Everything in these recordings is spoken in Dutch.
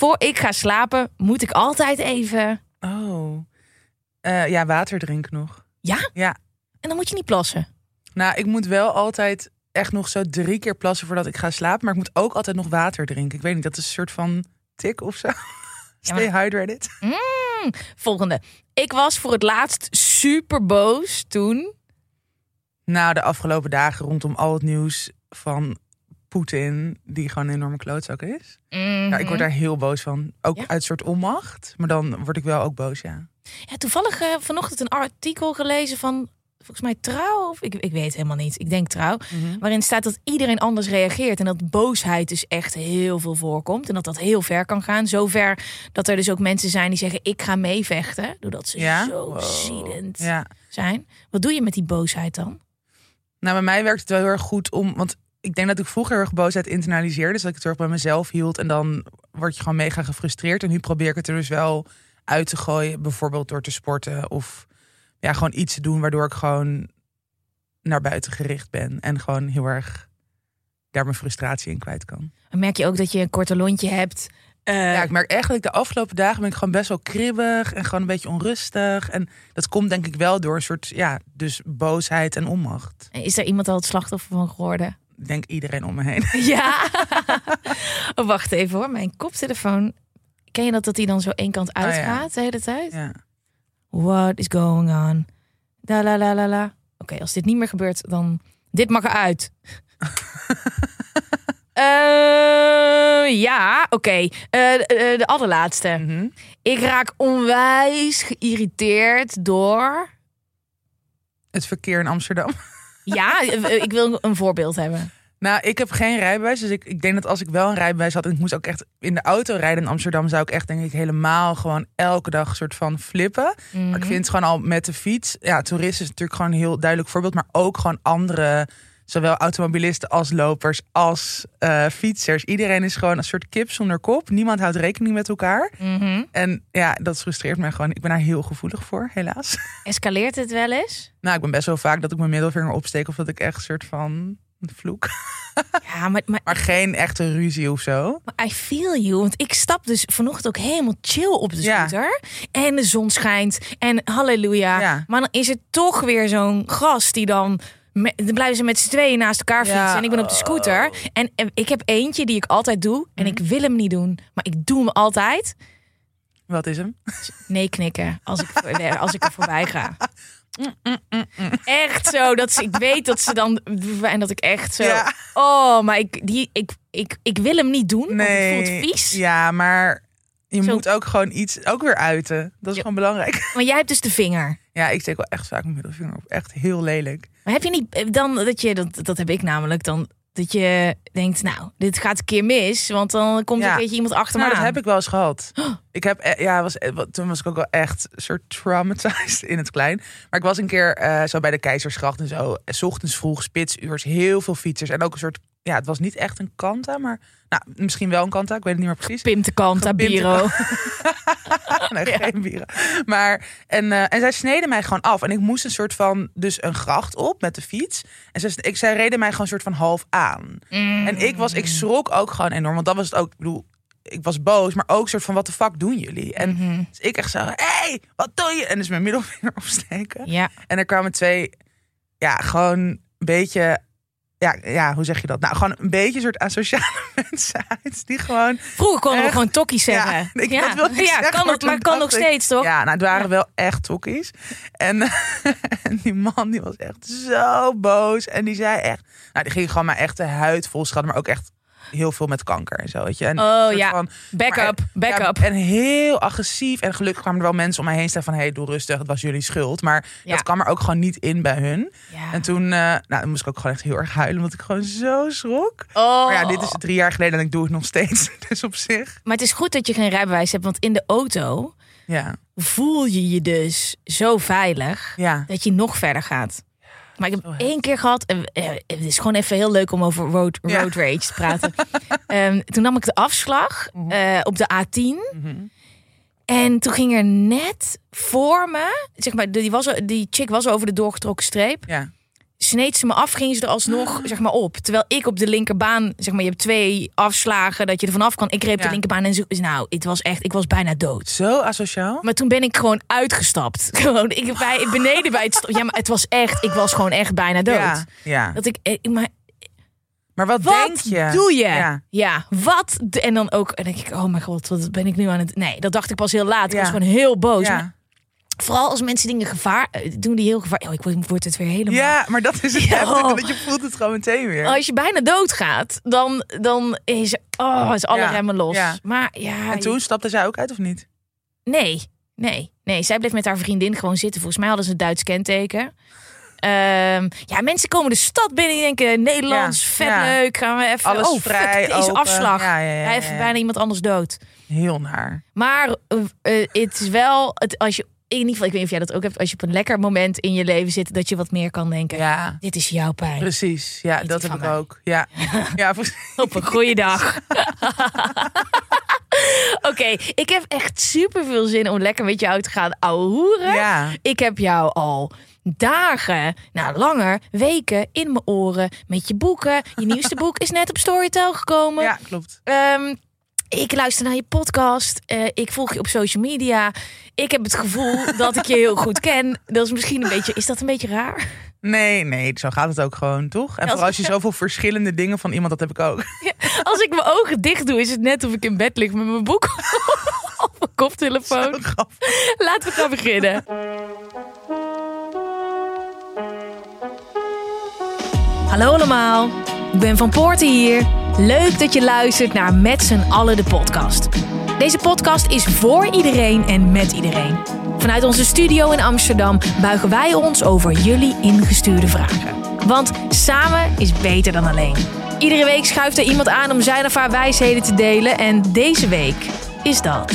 Voor ik ga slapen moet ik altijd even... Oh. Eh, ja, water drinken nog. Ja? Ja. En dan moet je niet plassen. Nou, ik moet wel altijd echt nog zo drie keer plassen voordat ik ga slapen. Maar ik moet ook altijd nog water drinken. Ik weet niet, dat is een soort van tik of zo. Stay hydrated. Mm, volgende. Ik was voor het laatst super boos toen... Nou, de afgelopen dagen rondom al het nieuws van Poetin, die gewoon een enorme klootzak is. Ja, ik word daar heel boos van. Ook Ja? uit soort onmacht. Maar dan word ik wel ook boos, ja. Ja, toevallig eh, vanochtend een artikel gelezen van volgens mij trouw of ik, ik weet helemaal niet. Ik denk trouw, waarin staat dat iedereen anders reageert en dat boosheid dus echt heel veel voorkomt en dat dat heel ver kan gaan. Zover dat er dus ook mensen zijn die zeggen ik ga meevechten, doordat ze Ja? zo Wow. ziedend Ja. zijn. Wat doe je met die boosheid dan? Nou, bij mij werkt het wel heel erg goed om. Want ik denk dat ik vroeger heel erg boosheid internaliseerde. Dus dat ik het heel erg bij mezelf hield. En dan word je gewoon mega gefrustreerd. En nu probeer ik het er dus wel uit te gooien. Bijvoorbeeld door te sporten. Of ja, gewoon iets te doen waardoor ik gewoon naar buiten gericht ben. En gewoon heel erg daar mijn frustratie in kwijt kan. Dan merk je ook dat je een korte lontje hebt. Eh, Ja, ik merk eigenlijk de afgelopen dagen ben ik gewoon best wel kribbig. En gewoon een beetje onrustig. En dat komt denk ik wel door een soort, ja, dus boosheid en onmacht. Is er iemand al het slachtoffer van geworden? Denk iedereen om me heen. Ja. oh, wacht even hoor. Mijn koptelefoon. Ken je dat dat die dan zo één kant Oh, ja. uitgaat de hele tijd? Ja. What is going on? Da la la la la. Oké, als dit niet meer gebeurt, dan dit mag eruit. Eh, ja, oké. Eh, de, eh, de allerlaatste. Mhm. Ik raak onwijs geïrriteerd door. Het verkeer in Amsterdam. Ja, eh, ik wil een voorbeeld hebben. Nou, ik heb geen rijbewijs. Dus ik, ik denk dat als ik wel een rijbewijs had en ik moest ook echt in de auto rijden in Amsterdam, zou ik echt denk ik helemaal gewoon elke dag soort van flippen. Maar ik vind het gewoon al met de fiets. Ja, toeristen is natuurlijk gewoon een heel duidelijk voorbeeld. Maar ook gewoon andere, zowel automobilisten als lopers als eh, fietsers. Iedereen is gewoon een soort kip zonder kop. Niemand houdt rekening met elkaar. Mhm. En ja, dat frustreert me gewoon. Ik ben daar heel gevoelig voor, helaas. Escaleert het wel eens? Nou, ik ben best wel vaak dat ik mijn middelvinger opsteek of dat ik echt een soort van vloek. Ja, maar, maar Maar geen echte ruzie of zo. Maar I feel you. Want ik stap dus vanochtend ook helemaal chill op de Ja. scooter. En de zon schijnt. En halleluja. Ja. Maar dan is er toch weer zo'n gast die dan... me- dan blijven ze met z'n tweeën naast elkaar Ja. fietsen. En ik ben op de scooter. En, en ik heb eentje die ik altijd doe. En Mhm. ik wil hem niet doen. Maar ik doe hem altijd. Wat is hem? Nee knikken. Als ik, als ik er voorbij ga. Echt zo. Dat ze, ik weet dat ze dan... En dat ik echt zo... Ja. Oh, maar ik, die, ik, ik, ik wil hem niet doen. Want het Nee. voelt vies. Ja, maar je Zo. moet ook gewoon iets ook weer uiten. Dat is Ja. gewoon belangrijk. Maar jij hebt dus de vinger. Ja, ik steek wel echt vaak mijn middelvinger op. Echt heel lelijk. Maar heb je niet eh, dan dat je, dat, dat heb ik namelijk, dan dat je denkt, nou, dit gaat een keer mis, want dan komt er Ja. een keertje iemand achter me Maar dat heb ik wel eens gehad. Ik heb, eh, ja, was, eh, toen was ik ook wel echt een soort traumatized in het klein. Maar ik was een keer eh, zo bij de Keizersgracht en zo. 's ochtends vroeg, spitsuurs, heel veel fietsers. En ook een soort, ja, het was niet echt een kanta, maar nou, misschien wel een kanta. Ik weet het niet meer precies. Pim de kant, Gepimpte Biro. nee, geen bieren. Maar, en, eh, en zij sneden mij gewoon af. En ik moest een soort van, dus een gracht op met de fiets. En zij, ik, zij reden mij gewoon een soort van half aan. En ik was, ik schrok ook gewoon enorm. Want dat was het ook, ik bedoel, ik was boos, maar ook een soort van, wat de fuck doen jullie? En Mhm. dus ik echt zo, hé, hey, wat doe je? En dus mijn middelvinger opsteken. Ja, En er kwamen twee, ja, gewoon een beetje... Ja, ja, hoe zeg je dat? Nou, gewoon een beetje soort asociale mensen uit. Die gewoon vroeger konden we gewoon tokkies zeggen. Ja, ik- ja, dat ja zeggen, kan maar nog, maar kan nog steeds, toch? Ja, nou, het waren wel echt tokkies. En, en die man die was echt zo boos. En die zei echt... Nou, die ging gewoon maar echt de huid vol schat, maar ook echt heel veel met kanker en zo, weet je. En Oh ja, van- backup, maar- backup. Ja, en heel agressief. En gelukkig kwamen er wel mensen om mij heen staan van... hé, hey, doe rustig, het was jullie schuld. Maar Ja. dat kwam er ook gewoon niet in bij hun. Ja. En toen, eh, nou, dan moest ik ook gewoon echt heel erg huilen... omdat ik gewoon zo schrok. oh. Maar ja, dit is drie jaar geleden en ik doe het nog steeds. Dus op zich, Maar het is goed dat je geen rijbewijs hebt, want in de auto ja. voel je je dus zo veilig dat je nog verder gaat. Maar ik heb Zo één keer gehad, en eh, het is gewoon even heel leuk om over road, Ja. road rage te praten. Ehm, toen nam ik de afslag Mhm. eh, op de A10. En toen ging er net voor me, zeg maar, die, was, die chick was over de doorgetrokken streep. ja. Sneed ze me af, ging ze er alsnog zeg maar, op. Terwijl ik op de linkerbaan, zeg maar, je hebt twee afslagen dat je er vanaf kan. Ik reep de linkerbaan en zo, nou, het was echt, ik was bijna dood. Zo asociaal. Maar toen ben ik gewoon uitgestapt. Gewoon, ik bij beneden bij het Ja, maar het was echt, ik was gewoon echt bijna dood. Ja, ja. Dat ik, eh, maar Maar wat, wat denk je? doe je? Ja. Ja. wat? En dan ook, en dan denk ik, oh mijn god, wat ben ik nu aan het... Nee, dat dacht ik pas heel laat. Ik Ja. was gewoon heel boos. Ja. Vooral als mensen dingen gevaar eh, doen die heel gevaar. Oh, ik word, word het weer helemaal. ja, maar dat is het Ja. heftige, dat je voelt het gewoon meteen weer. Als je bijna doodgaat, dan, dan is, oh, is alle Ja. remmen los. Ja. Maar ja, En toen stapte zij ook uit of niet? nee, nee, nee. Zij bleef met haar vriendin gewoon zitten. Volgens mij hadden ze een Duits kenteken. Ehm, ja, mensen komen de stad binnen en denken Nederlands, Ja, vet ja. leuk. Gaan we even. Alles oh, vrij, fuck, open. afslag. Ja, Hij heeft bijna iemand anders dood. Heel naar. Maar eh, eh, het is wel, het, als je, in ieder geval, ik weet niet of jij dat ook hebt, als je op een lekker moment in je leven zit, dat je wat meer kan denken. Ja, Dit is jouw pijn. precies. Ja, Niet dat heb ik mij. ook. Ja, ja precies. Op een goede dag. Oké, ik heb echt super veel zin om lekker met jou te gaan ouwehoeren. Ja. Ik heb jou al dagen, nou langer, weken in mijn oren met je boeken. Je nieuwste boek is net op Storytel gekomen. ja, klopt. Ehm, ik luister naar je podcast. Eh, ik volg je op social media. Ik heb het gevoel dat ik je heel goed ken. Dat is misschien een beetje. Is dat een beetje raar? Nee, nee, zo gaat het ook gewoon, toch? En als vooral als je zoveel verschillende dingen van iemand, dat heb ik ook. Als ik mijn ogen dicht doe, is het net of ik in bed lig met mijn boek op mijn koptelefoon. Laten we gaan beginnen. Hallo allemaal, ik ben Van Poorten hier. Leuk dat je luistert naar Met z'n allen de podcast. Deze podcast is voor iedereen en met iedereen. Vanuit onze studio in Amsterdam buigen wij ons over jullie ingestuurde vragen. Want samen is beter dan alleen. Iedere week schuift er iemand aan om zijn of haar wijsheden te delen. En deze week is dat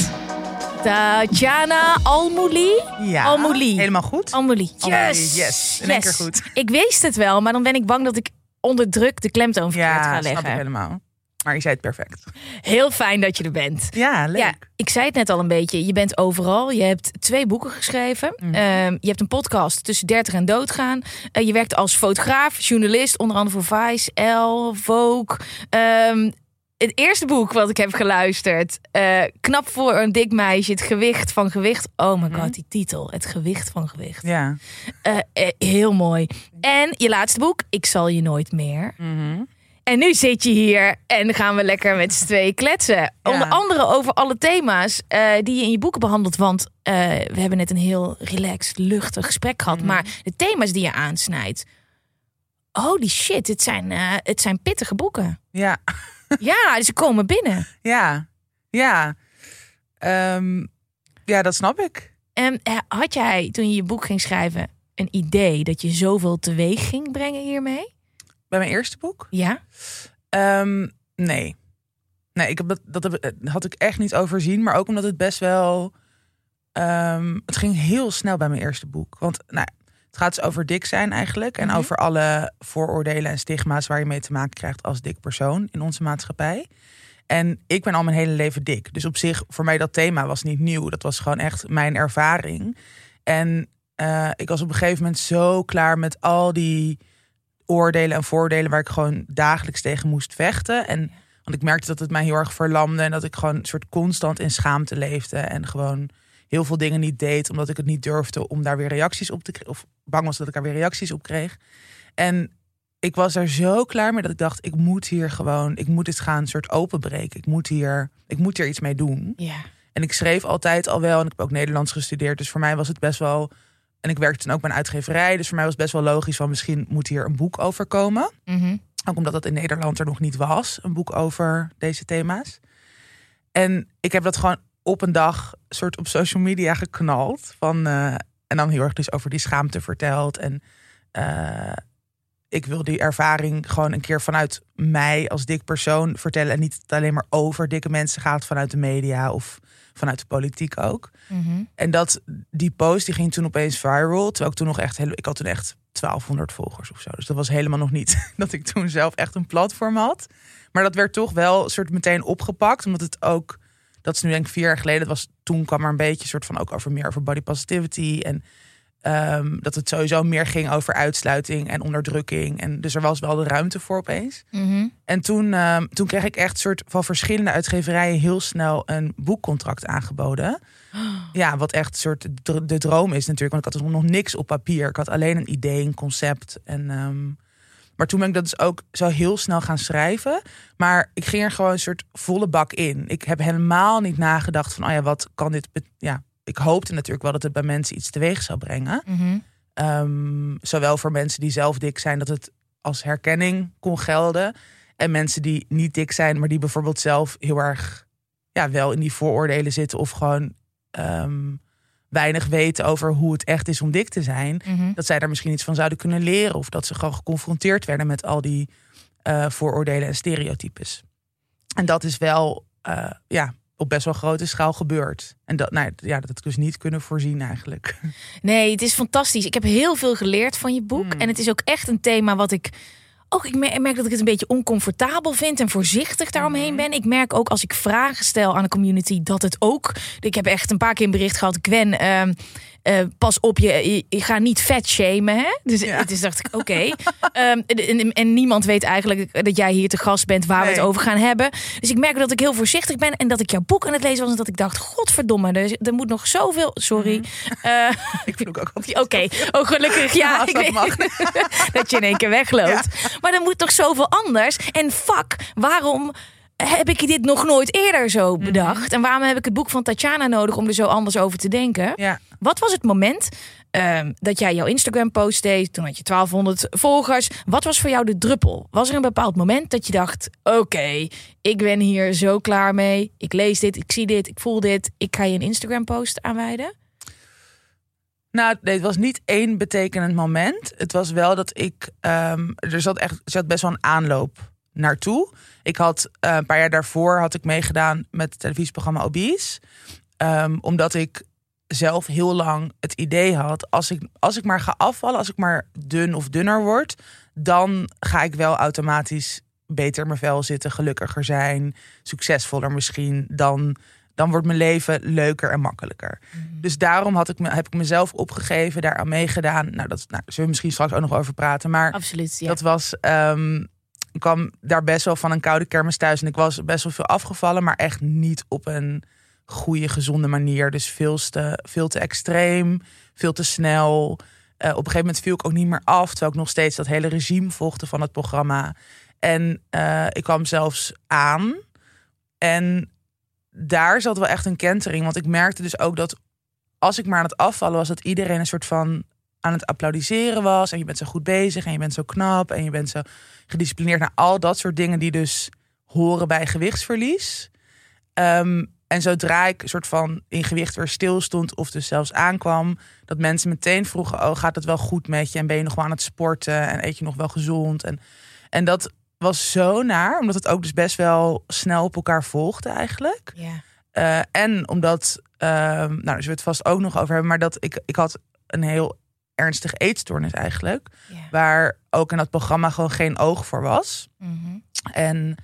Tatjana Almouli. Ja, Almouli. helemaal goed. Almouli. Almouli, Yes. yes. In één keer goed. Ik wist het wel, maar dan ben ik bang dat ik onder druk de klemtoon verkeerd ja, ga snap ik leggen. helemaal. Maar je zei het perfect. Heel fijn dat je er bent. Ja, leuk. Ja, ik zei het net al een beetje. Je bent overal. Je hebt twee boeken geschreven. Mhm. Ehm, je hebt een podcast tussen 30 en doodgaan. Eh, je werkt als fotograaf, journalist, onder andere voor Vice, Elle, Vogue. Ehm, het eerste boek wat ik heb geluisterd. eh, knap voor een dik meisje. Het gewicht van gewicht. Oh my Mhm. god, die titel. Het gewicht van gewicht. Ja. Eh, eh, heel mooi. En je laatste boek. Ik zal je nooit meer. Mhm. En nu zit je hier en gaan we lekker met z'n tweeën kletsen. Onder andere over alle thema's die je in je boeken behandelt. Want we hebben net een heel relaxed, luchtig gesprek gehad. Mhm. Maar de thema's die je aansnijdt. Holy shit, het zijn, het zijn pittige boeken. Ja. Ja, ze komen binnen. Ja. Ja. Ehm, ja, dat snap ik. En eh, had jij toen je je boek ging schrijven een idee dat je zoveel teweeg ging brengen hiermee? Bij mijn eerste boek? Ja. Ehm, nee. Nee, ik heb dat, dat heb- had ik echt niet overzien. Maar ook omdat het best wel... ehm, het ging heel snel bij mijn eerste boek. Want nou, het gaat dus over dik zijn eigenlijk. En Mhm. over alle vooroordelen en stigma's waar je mee te maken krijgt als dik persoon in onze maatschappij. En ik ben al mijn hele leven dik. Dus op zich, voor mij dat thema was niet nieuw. Dat was gewoon echt mijn ervaring. En eh, ik was op een gegeven moment zo klaar met al die oordelen en voordelen waar ik gewoon dagelijks tegen moest vechten. En want ik merkte dat het mij heel erg verlamde en dat ik gewoon een soort constant in schaamte leefde en gewoon heel veel dingen niet deed omdat ik het niet durfde om daar weer reacties op te krijgen of bang was dat ik daar weer reacties op kreeg. En ik was er zo klaar mee dat ik dacht ik moet hier gewoon, ik moet dit gaan een soort openbreken. Ik moet hier, ik moet hier iets mee doen. Ja. En ik schreef altijd al wel en ik heb ook Nederlands gestudeerd, dus voor mij was het best wel en ik werkte toen ook bij een uitgeverij, dus voor mij was het best wel logisch van misschien moet hier een boek over komen. Mhm. Ook omdat dat in Nederland er nog niet was, een boek over deze thema's. En ik heb dat gewoon op een dag soort op social media geknald. Van, eh, en dan heel erg dus over die schaamte verteld. En eh, ik wil die ervaring gewoon een keer vanuit mij als dik persoon vertellen. En niet alleen maar over dikke mensen gaat vanuit de media of vanuit de politiek ook. Mhm. En dat die post die ging toen opeens viral. Terwijl ik toen nog echt heel, ik had toen echt 1200 volgers of zo. Dus dat was helemaal nog niet dat ik toen zelf echt een platform had. Maar dat werd toch wel soort meteen opgepakt, omdat het ook dat is nu denk ik vier jaar geleden. Dat was toen kwam er een beetje soort van ook over meer over body positivity en ehm, dat het sowieso meer ging over uitsluiting en onderdrukking. En dus er was wel de ruimte voor opeens. Mhm. En toen, ehm, toen kreeg ik echt soort van verschillende uitgeverijen heel snel een boekcontract aangeboden. Ja, wat echt soort de droom is natuurlijk. Want ik had dus nog niks op papier. Ik had alleen een idee, een concept. En, ehm, maar toen ben ik dat dus ook zo heel snel gaan schrijven. Maar ik ging er gewoon een soort volle bak in. Ik heb helemaal niet nagedacht van, oh ja, wat kan dit... Ja, ik hoopte natuurlijk wel dat het bij mensen iets teweeg zou brengen. Mhm. Ehm, zowel voor mensen die zelf dik zijn, dat het als herkenning kon gelden. En mensen die niet dik zijn, maar die bijvoorbeeld zelf heel erg ja, wel in die vooroordelen zitten. Of gewoon ehm, weinig weten over hoe het echt is om dik te zijn. Mhm. Dat zij daar misschien iets van zouden kunnen leren. Of dat ze gewoon geconfronteerd werden met al die eh, vooroordelen en stereotypes. En dat is wel eh, ja, op best wel grote schaal gebeurd. En dat, nou, ja, dat ik dus niet kunnen voorzien eigenlijk. Nee, het is fantastisch. Ik heb heel veel geleerd van je boek. Hmm. En het is ook echt een thema wat ik. Ook ik mer- ik merk dat ik het een beetje oncomfortabel vind en voorzichtig daaromheen Mhm. ben. Ik merk ook als ik vragen stel aan de community dat het ook. Ik heb echt een paar keer een bericht gehad. Gwen, ehm, eh, pas op, je, je, je gaat niet vet shamen. Hè? Dus, Ja. dus dacht ik, oké. Ehm, en, en, en niemand weet eigenlijk dat jij hier te gast bent waar we het over gaan hebben. Dus ik merk dat ik heel voorzichtig ben en dat ik jouw boek aan het lezen was. En dat ik dacht, godverdomme, er, er moet nog zoveel. Sorry. Eh, ik vloek ook altijd. Oké, oh gelukkig. Ja, ik dat mag. dat je in één keer wegloopt. Maar er moet toch zoveel anders. En fuck, waarom heb ik dit nog nooit eerder zo Mhm. bedacht? En waarom heb ik het boek van Tatjana nodig om er zo anders over te denken? Ja. Wat was het moment ehm, dat jij jouw Instagram post deed? Toen had je 1200 volgers. Wat was voor jou de druppel? Was er een bepaald moment dat je dacht: oké, ik ben hier zo klaar mee. Ik lees dit, ik zie dit, ik voel dit. Ik ga je een Instagram post aanwijden? Nou, nee, het was niet één betekenend moment. Het was wel dat ik. ehm, er zat echt er zat best wel een aanloop naartoe. Ik had eh, een paar jaar daarvoor had ik meegedaan met het televisieprogramma Obese. Ehm, omdat ik zelf heel lang het idee had: als ik, als ik maar ga afvallen, als ik maar dun of dunner word, dan ga ik wel automatisch beter in mijn vel zitten, gelukkiger zijn, succesvoller misschien. Dan, dan wordt mijn leven leuker en makkelijker. Dus daarom had ik me, heb ik mezelf opgegeven, daaraan meegedaan. Nou, dat nou, zullen we misschien straks ook nog over praten. Maar Absoluut. Ja. dat was. ehm, kwam daar best wel van een koude kermis thuis. En ik was best wel veel afgevallen, maar echt niet op een goede, gezonde manier. Dus veel te, veel te extreem, veel te snel. Eh, op een gegeven moment viel ik ook niet meer af. Terwijl ik nog steeds dat hele regime volgde van het programma. En eh, ik kwam zelfs aan. En daar zat wel echt een kentering. Want ik merkte dus ook dat als ik maar aan het afvallen was, dat iedereen een soort van aan het applaudisseren was. En je bent zo goed bezig en je bent zo knap en je bent zo gedisciplineerd. naar al dat soort dingen die dus horen bij gewichtsverlies. Ehm, en zodra ik een soort van in gewicht weer stil stond of dus zelfs aankwam, dat mensen meteen vroegen: Oh, gaat het wel goed met je? En ben je nog wel aan het sporten? En eet je nog wel gezond? En, en dat was zo naar, omdat het ook dus best wel snel op elkaar volgde eigenlijk. ja. Eh, en omdat, ehm, nou, zullen we het vast ook nog over hebben, maar dat ik, ik had een heel ernstige eetstoornis eigenlijk, waar ook in dat programma gewoon geen oog voor was. Mhm. En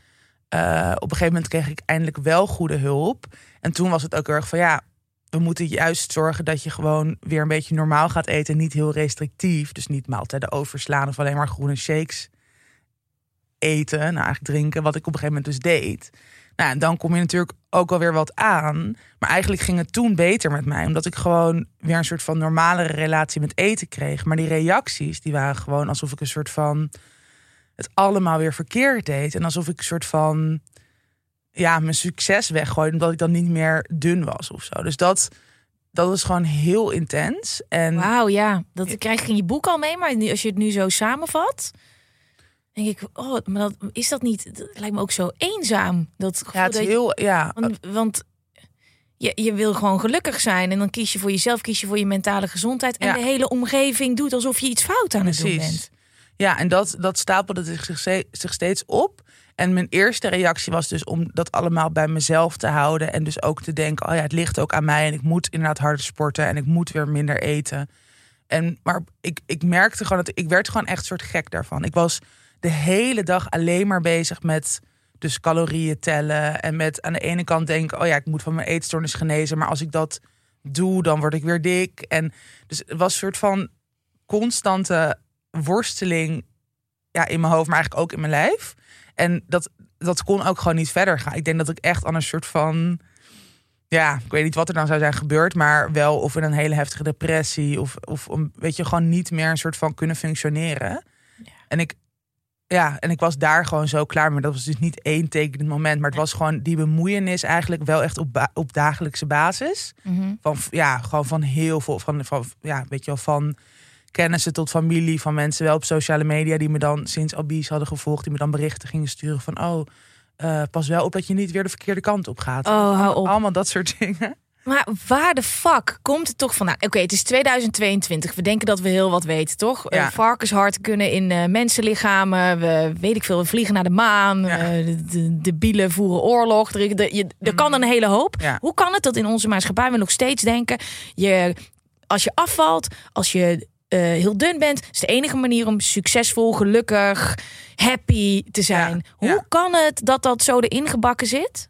eh, op een gegeven moment kreeg ik eindelijk wel goede hulp. En toen was het ook heel erg van ja, we moeten juist zorgen dat je gewoon weer een beetje normaal gaat eten. Niet heel restrictief. Dus niet maaltijden overslaan of alleen maar groene shakes eten. Nou, eigenlijk drinken, wat ik op een gegeven moment dus deed. Nou, en dan kom je natuurlijk ook alweer wat aan. Maar eigenlijk ging het toen beter met mij. Omdat ik gewoon weer een soort van normalere relatie met eten kreeg. Maar die reacties, die waren gewoon alsof ik een soort van het allemaal weer verkeerd deed. En alsof ik een soort van ja, mijn succes weggooide. Omdat ik dan niet meer dun was of zo. Dus dat, dat was gewoon heel intens. En Wauw, ja. Dat krijg je in je boek al mee, maar als je het nu zo samenvat. Denk ik, oh, maar dat, is dat niet? Dat lijkt me ook zo eenzaam. Dat Ja, het je- heel, ja, want, want je, je wil gewoon gelukkig zijn en dan kies je voor jezelf, kies je voor je mentale gezondheid en Ja. de hele omgeving doet alsof je iets fout aan het doen bent. Ja, en dat, dat stapelde zich, zich, zich steeds op. En mijn eerste reactie was dus om dat allemaal bij mezelf te houden. En dus ook te denken, oh ja, het ligt ook aan mij. En ik moet inderdaad harder sporten. En ik moet weer minder eten. En, maar ik, ik merkte gewoon dat ik werd gewoon echt een soort gek daarvan. Ik was de hele dag alleen maar bezig met dus calorieën tellen. En met aan de ene kant denken, oh ja, ik moet van mijn eetstoornis genezen. Maar als ik dat doe, dan word ik weer dik. En dus het was een soort van constante worsteling ja, in mijn hoofd, maar eigenlijk ook in mijn lijf. En dat, dat kon ook gewoon niet verder gaan. Ik denk dat ik echt aan een soort van. Ja, ik weet niet wat er dan zou zijn gebeurd, maar wel of in een hele heftige depressie of, of weet je, gewoon niet meer een soort van kunnen functioneren. En ik, ja, en ik was daar gewoon zo klaar mee. Dat was dus niet één tekenend moment, maar het was gewoon die bemoeienis eigenlijk wel echt op, op dagelijkse basis. Mhm. Van, ja, gewoon van heel veel, van, van, ja, weet je wel, van kennissen tot familie, van mensen wel op sociale media die me dan sinds Abies hadden gevolgd, die me dan berichten gingen sturen van, oh, eh, pas wel op dat je niet weer de verkeerde kant op gaat. Oh, hou op. Allemaal dat soort dingen. Maar waar de fuck komt het toch vandaan? Oké, het is 2022. We denken dat we heel wat weten, toch? Ja. Varkenshart kunnen in eh, mensenlichamen. We weet ik veel, we vliegen naar de maan. Ja. Eh, de, de, de bielen voeren oorlog. Er, de- je, er kan een hele hoop. Ja. Hoe kan het dat in onze maatschappij we nog steeds denken... Je, als je afvalt, als je eh, heel dun bent... is de enige manier om succesvol, gelukkig, happy te zijn. Hoe kan het dat dat zo erin gebakken zit?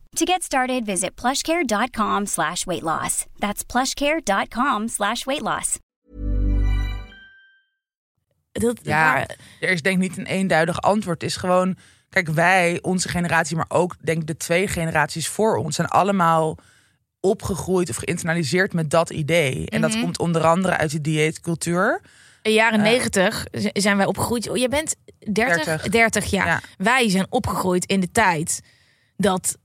To get started, visit plushcare.com slash weight loss. That's plushcare.com slash weight loss. Dat, Ja, waar- er is denk ik niet een eenduidig antwoord. Het is gewoon, kijk, wij, onze generatie, maar ook denk ik de twee generaties voor ons, zijn allemaal opgegroeid of geïnternaliseerd met dat idee. En dat komt onder andere uit de dieetcultuur. In de jaren negentig z- zijn wij opgegroeid. Oh, je bent 30? 30. 30, ja. Ja. Wij zijn opgegroeid in de tijd dat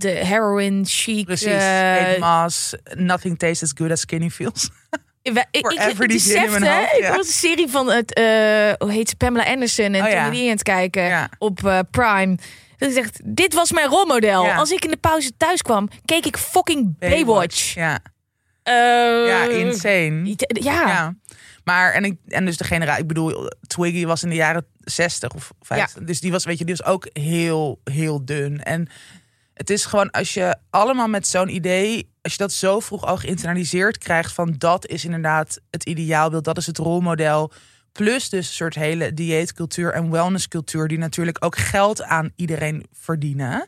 de heroin chic... Precies. eh, Kate Moss, nothing tastes as good as skinny feels. ik, ik, ik besefte, hoofd, ik ja. was een serie van het, eh, hoe heet ze, Pamela Anderson en Oh, ja. Aan het kijken Ja. op eh, Prime. Dat ik zegt, dit was mijn rolmodel. Ja. Als ik in de pauze thuis kwam, keek ik fucking Baywatch. Ja, Eh, ja insane. Ja. Ja. Maar, en, ik, en dus de generatie, ik bedoel, Twiggy was in de jaren 60 of 50. Dus die was, weet je, die was ook heel, heel dun. En het is gewoon, als je allemaal met zo'n idee, als je dat zo vroeg al geïnternaliseerd krijgt, van dat is inderdaad het ideaalbeeld, dat is het rolmodel. Plus dus een soort hele dieetcultuur en wellnesscultuur, die natuurlijk ook geld aan iedereen verdienen.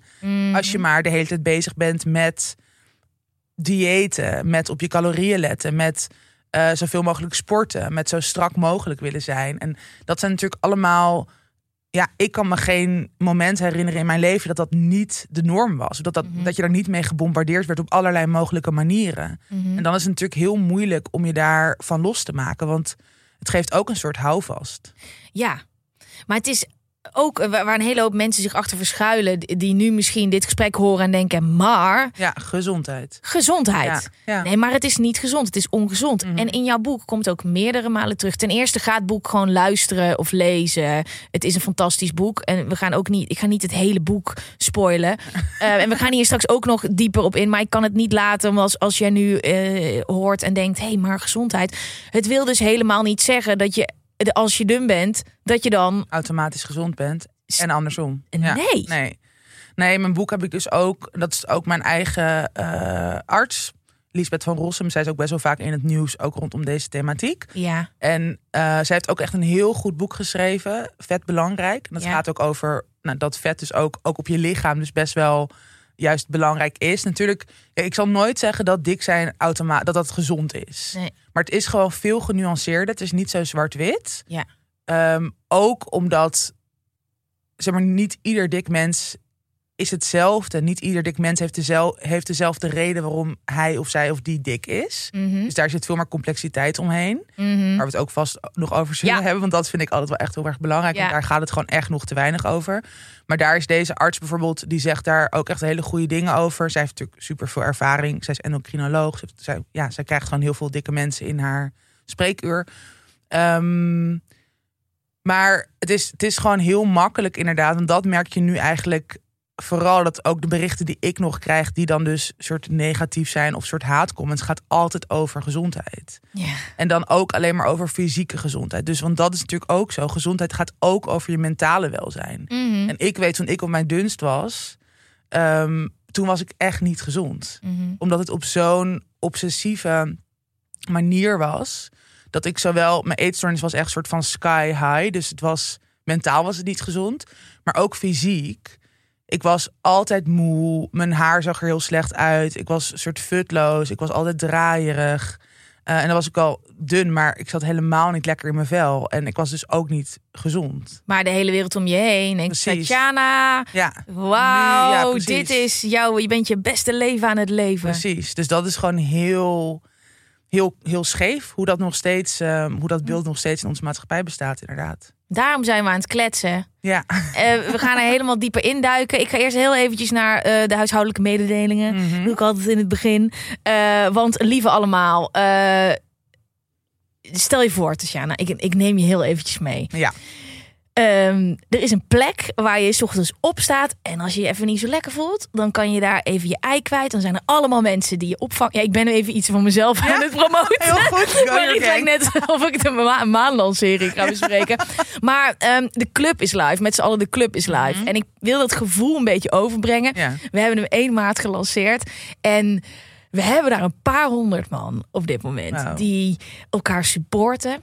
Als je maar de hele tijd bezig bent met diëten, met op je calorieën letten, met eh, zoveel mogelijk sporten, met zo strak mogelijk willen zijn. En dat zijn natuurlijk allemaal. Ja, ik kan me geen moment herinneren in mijn leven dat dat niet de norm was. Dat, dat, dat je daar niet mee gebombardeerd werd op allerlei mogelijke manieren. En dan is het natuurlijk heel moeilijk om je daarvan los te maken. Want het geeft ook een soort houvast. Ja, maar het is ook eh, waar een hele hoop mensen zich achter verschuilen, die nu misschien dit gesprek horen en denken, maar Ja, gezondheid. gezondheid. Ja, ja. Nee, maar het is niet gezond, het is ongezond. Mhm. En in jouw boek komt ook meerdere malen terug. Ten eerste gaat het boek gewoon luisteren of lezen. Het is een fantastisch boek en we gaan ook niet, ik ga niet het hele boek spoilen. Eh, en we gaan hier straks ook nog dieper op in, maar ik kan het niet laten als, als jij nu eh, hoort en denkt, hé, hey, maar gezondheid. Het wil dus helemaal niet zeggen dat je als je dun bent, dat je dan Automatisch gezond bent. En andersom. Nee. Ja, nee. Nee, mijn boek heb ik dus ook. Dat is ook mijn eigen eh, arts. Lisbeth van Rossum. Zij is ook best wel vaak in het nieuws, ook rondom deze thematiek. Ja. En uh, zij heeft ook echt een heel goed boek geschreven. Vet belangrijk. En dat Ja. gaat ook over nou, dat vet dus ook, ook op je lichaam dus best wel juist belangrijk is. Natuurlijk, ik zal nooit zeggen dat dik zijn automaat dat dat gezond is. Nee. Maar het is gewoon veel genuanceerder. Het is niet zo zwart-wit. Ja. Ehm, ook omdat, zeg maar, niet ieder dik mens is hetzelfde. Niet ieder dik mens heeft, dezel, heeft dezelfde reden waarom hij of zij of die dik is. Mhm. Dus daar zit veel meer complexiteit omheen. Mhm. Waar we het ook vast nog over zullen Ja. hebben. Want dat vind ik altijd wel echt heel erg belangrijk. Ja. Want daar gaat het gewoon echt nog te weinig over. Maar daar is deze arts bijvoorbeeld, die zegt daar ook echt hele goede dingen over. Zij heeft natuurlijk super veel ervaring. Zij is endocrinoloog. Zij, ja, zij krijgt gewoon heel veel dikke mensen in haar spreekuur. Ehm, maar het is, het is gewoon heel makkelijk inderdaad. Want dat merk je nu eigenlijk vooral dat ook de berichten die ik nog krijg, die dan dus soort negatief zijn of soort haatcomments, gaat altijd over gezondheid. En dan ook alleen maar over fysieke gezondheid. Dus want dat is natuurlijk ook zo. Gezondheid gaat ook over je mentale welzijn. Mhm. En ik weet toen ik op mijn dunst was, ehm, toen was ik echt niet gezond. Mhm. Omdat het op zo'n obsessieve manier was. Dat ik zowel, mijn eetstoornis was echt een soort van sky high. Dus het was, mentaal was het niet gezond. Maar ook fysiek. Ik was altijd moe. Mijn haar zag er heel slecht uit. Ik was een soort futloos. Ik was altijd draaierig. Eh, en dan was ik al dun, maar ik zat helemaal niet lekker in mijn vel. En ik was dus ook niet gezond. Maar de hele wereld om je heen Precies. Tatjana, Ja, wauw, ja, dit is jou, je bent je beste leven aan het leven. precies. Dus dat is gewoon heel, heel, heel scheef. Hoe dat nog steeds, eh, hoe dat beeld nog steeds in onze maatschappij bestaat, inderdaad. Daarom zijn we aan het kletsen. Ja. Eh, we gaan er helemaal dieper induiken. Ik ga eerst heel eventjes naar eh, de huishoudelijke mededelingen. Mhm. Doe ik altijd in het begin. Eh, want lieve allemaal, stel je voor, Tatjana, ik, ik neem je heel eventjes mee. Ja. Ehm, er is een plek waar je 's ochtends opstaat. En als je je even niet zo lekker voelt, dan kan je daar even je ei kwijt. Dan zijn er allemaal mensen die je opvangen. Ja, ik ben nu even iets van mezelf aan het promoten. Heel goed. Go Maar ik gang. net of ik de ma maanlandserie ga bespreken. maar ehm, de club is live. Met z'n allen de club is live. En ik wil dat gevoel een beetje overbrengen. Mhm. Ja. We hebben hem 1 maart gelanceerd. En we hebben daar een paar honderd man op dit moment. Die elkaar supporten Mhm.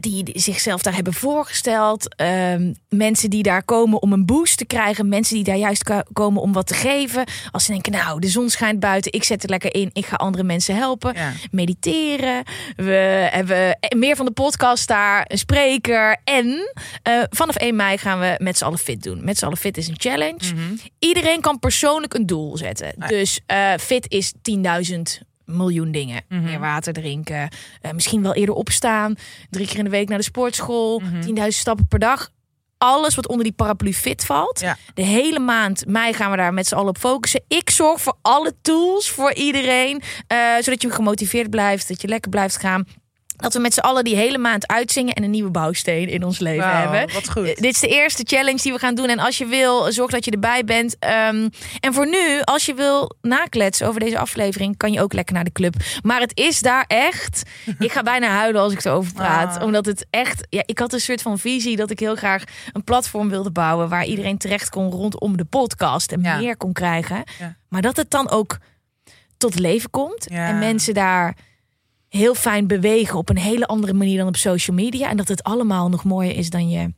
Die zichzelf daar hebben voorgesteld. Ehm, mensen die daar komen om een boost te krijgen. Mensen die daar juist ko- komen om wat te geven. Als ze denken, nou, de zon schijnt buiten. Ik zet er lekker in. Ik ga andere mensen helpen. Ja. Mediteren. We hebben meer van de podcast daar. Een spreker. En eh, vanaf 1 mei gaan we met z'n allen fit doen. Met z'n allen fit is een challenge. Mhm. Iedereen kan persoonlijk een doel zetten. ja. Dus eh, fit is 10.000 miljoen dingen. Mhm. Meer water drinken. eh, misschien wel eerder opstaan. Drie keer in de week naar de sportschool. Mhm. 10.000 stappen per dag. Alles wat onder die paraplu fit valt. Ja. De hele maand mei gaan we daar met z'n allen op focussen. Ik zorg voor alle tools voor iedereen. eh, zodat je gemotiveerd blijft. Dat je lekker blijft gaan. Dat we met z'n allen die hele maand uitzingen en een nieuwe bouwsteen in ons leven hebben. wat goed. Eh, Dit is de eerste challenge die we gaan doen. En als je wil, zorg dat je erbij bent. Ehm, en voor nu, als je wil nakletsen over deze aflevering, kan je ook lekker naar de club. Maar het is daar echt. Ik ga bijna huilen als ik erover praat. Ah. Omdat het echt. Ja, ik had een soort van visie dat ik heel graag een platform wilde bouwen. waar iedereen terecht kon rondom de podcast. En Ja. meer kon krijgen. Ja. Maar dat het dan ook tot leven komt. Ja. En mensen daar heel fijn bewegen op een hele andere manier dan op social media. En dat het allemaal nog mooier is dan je.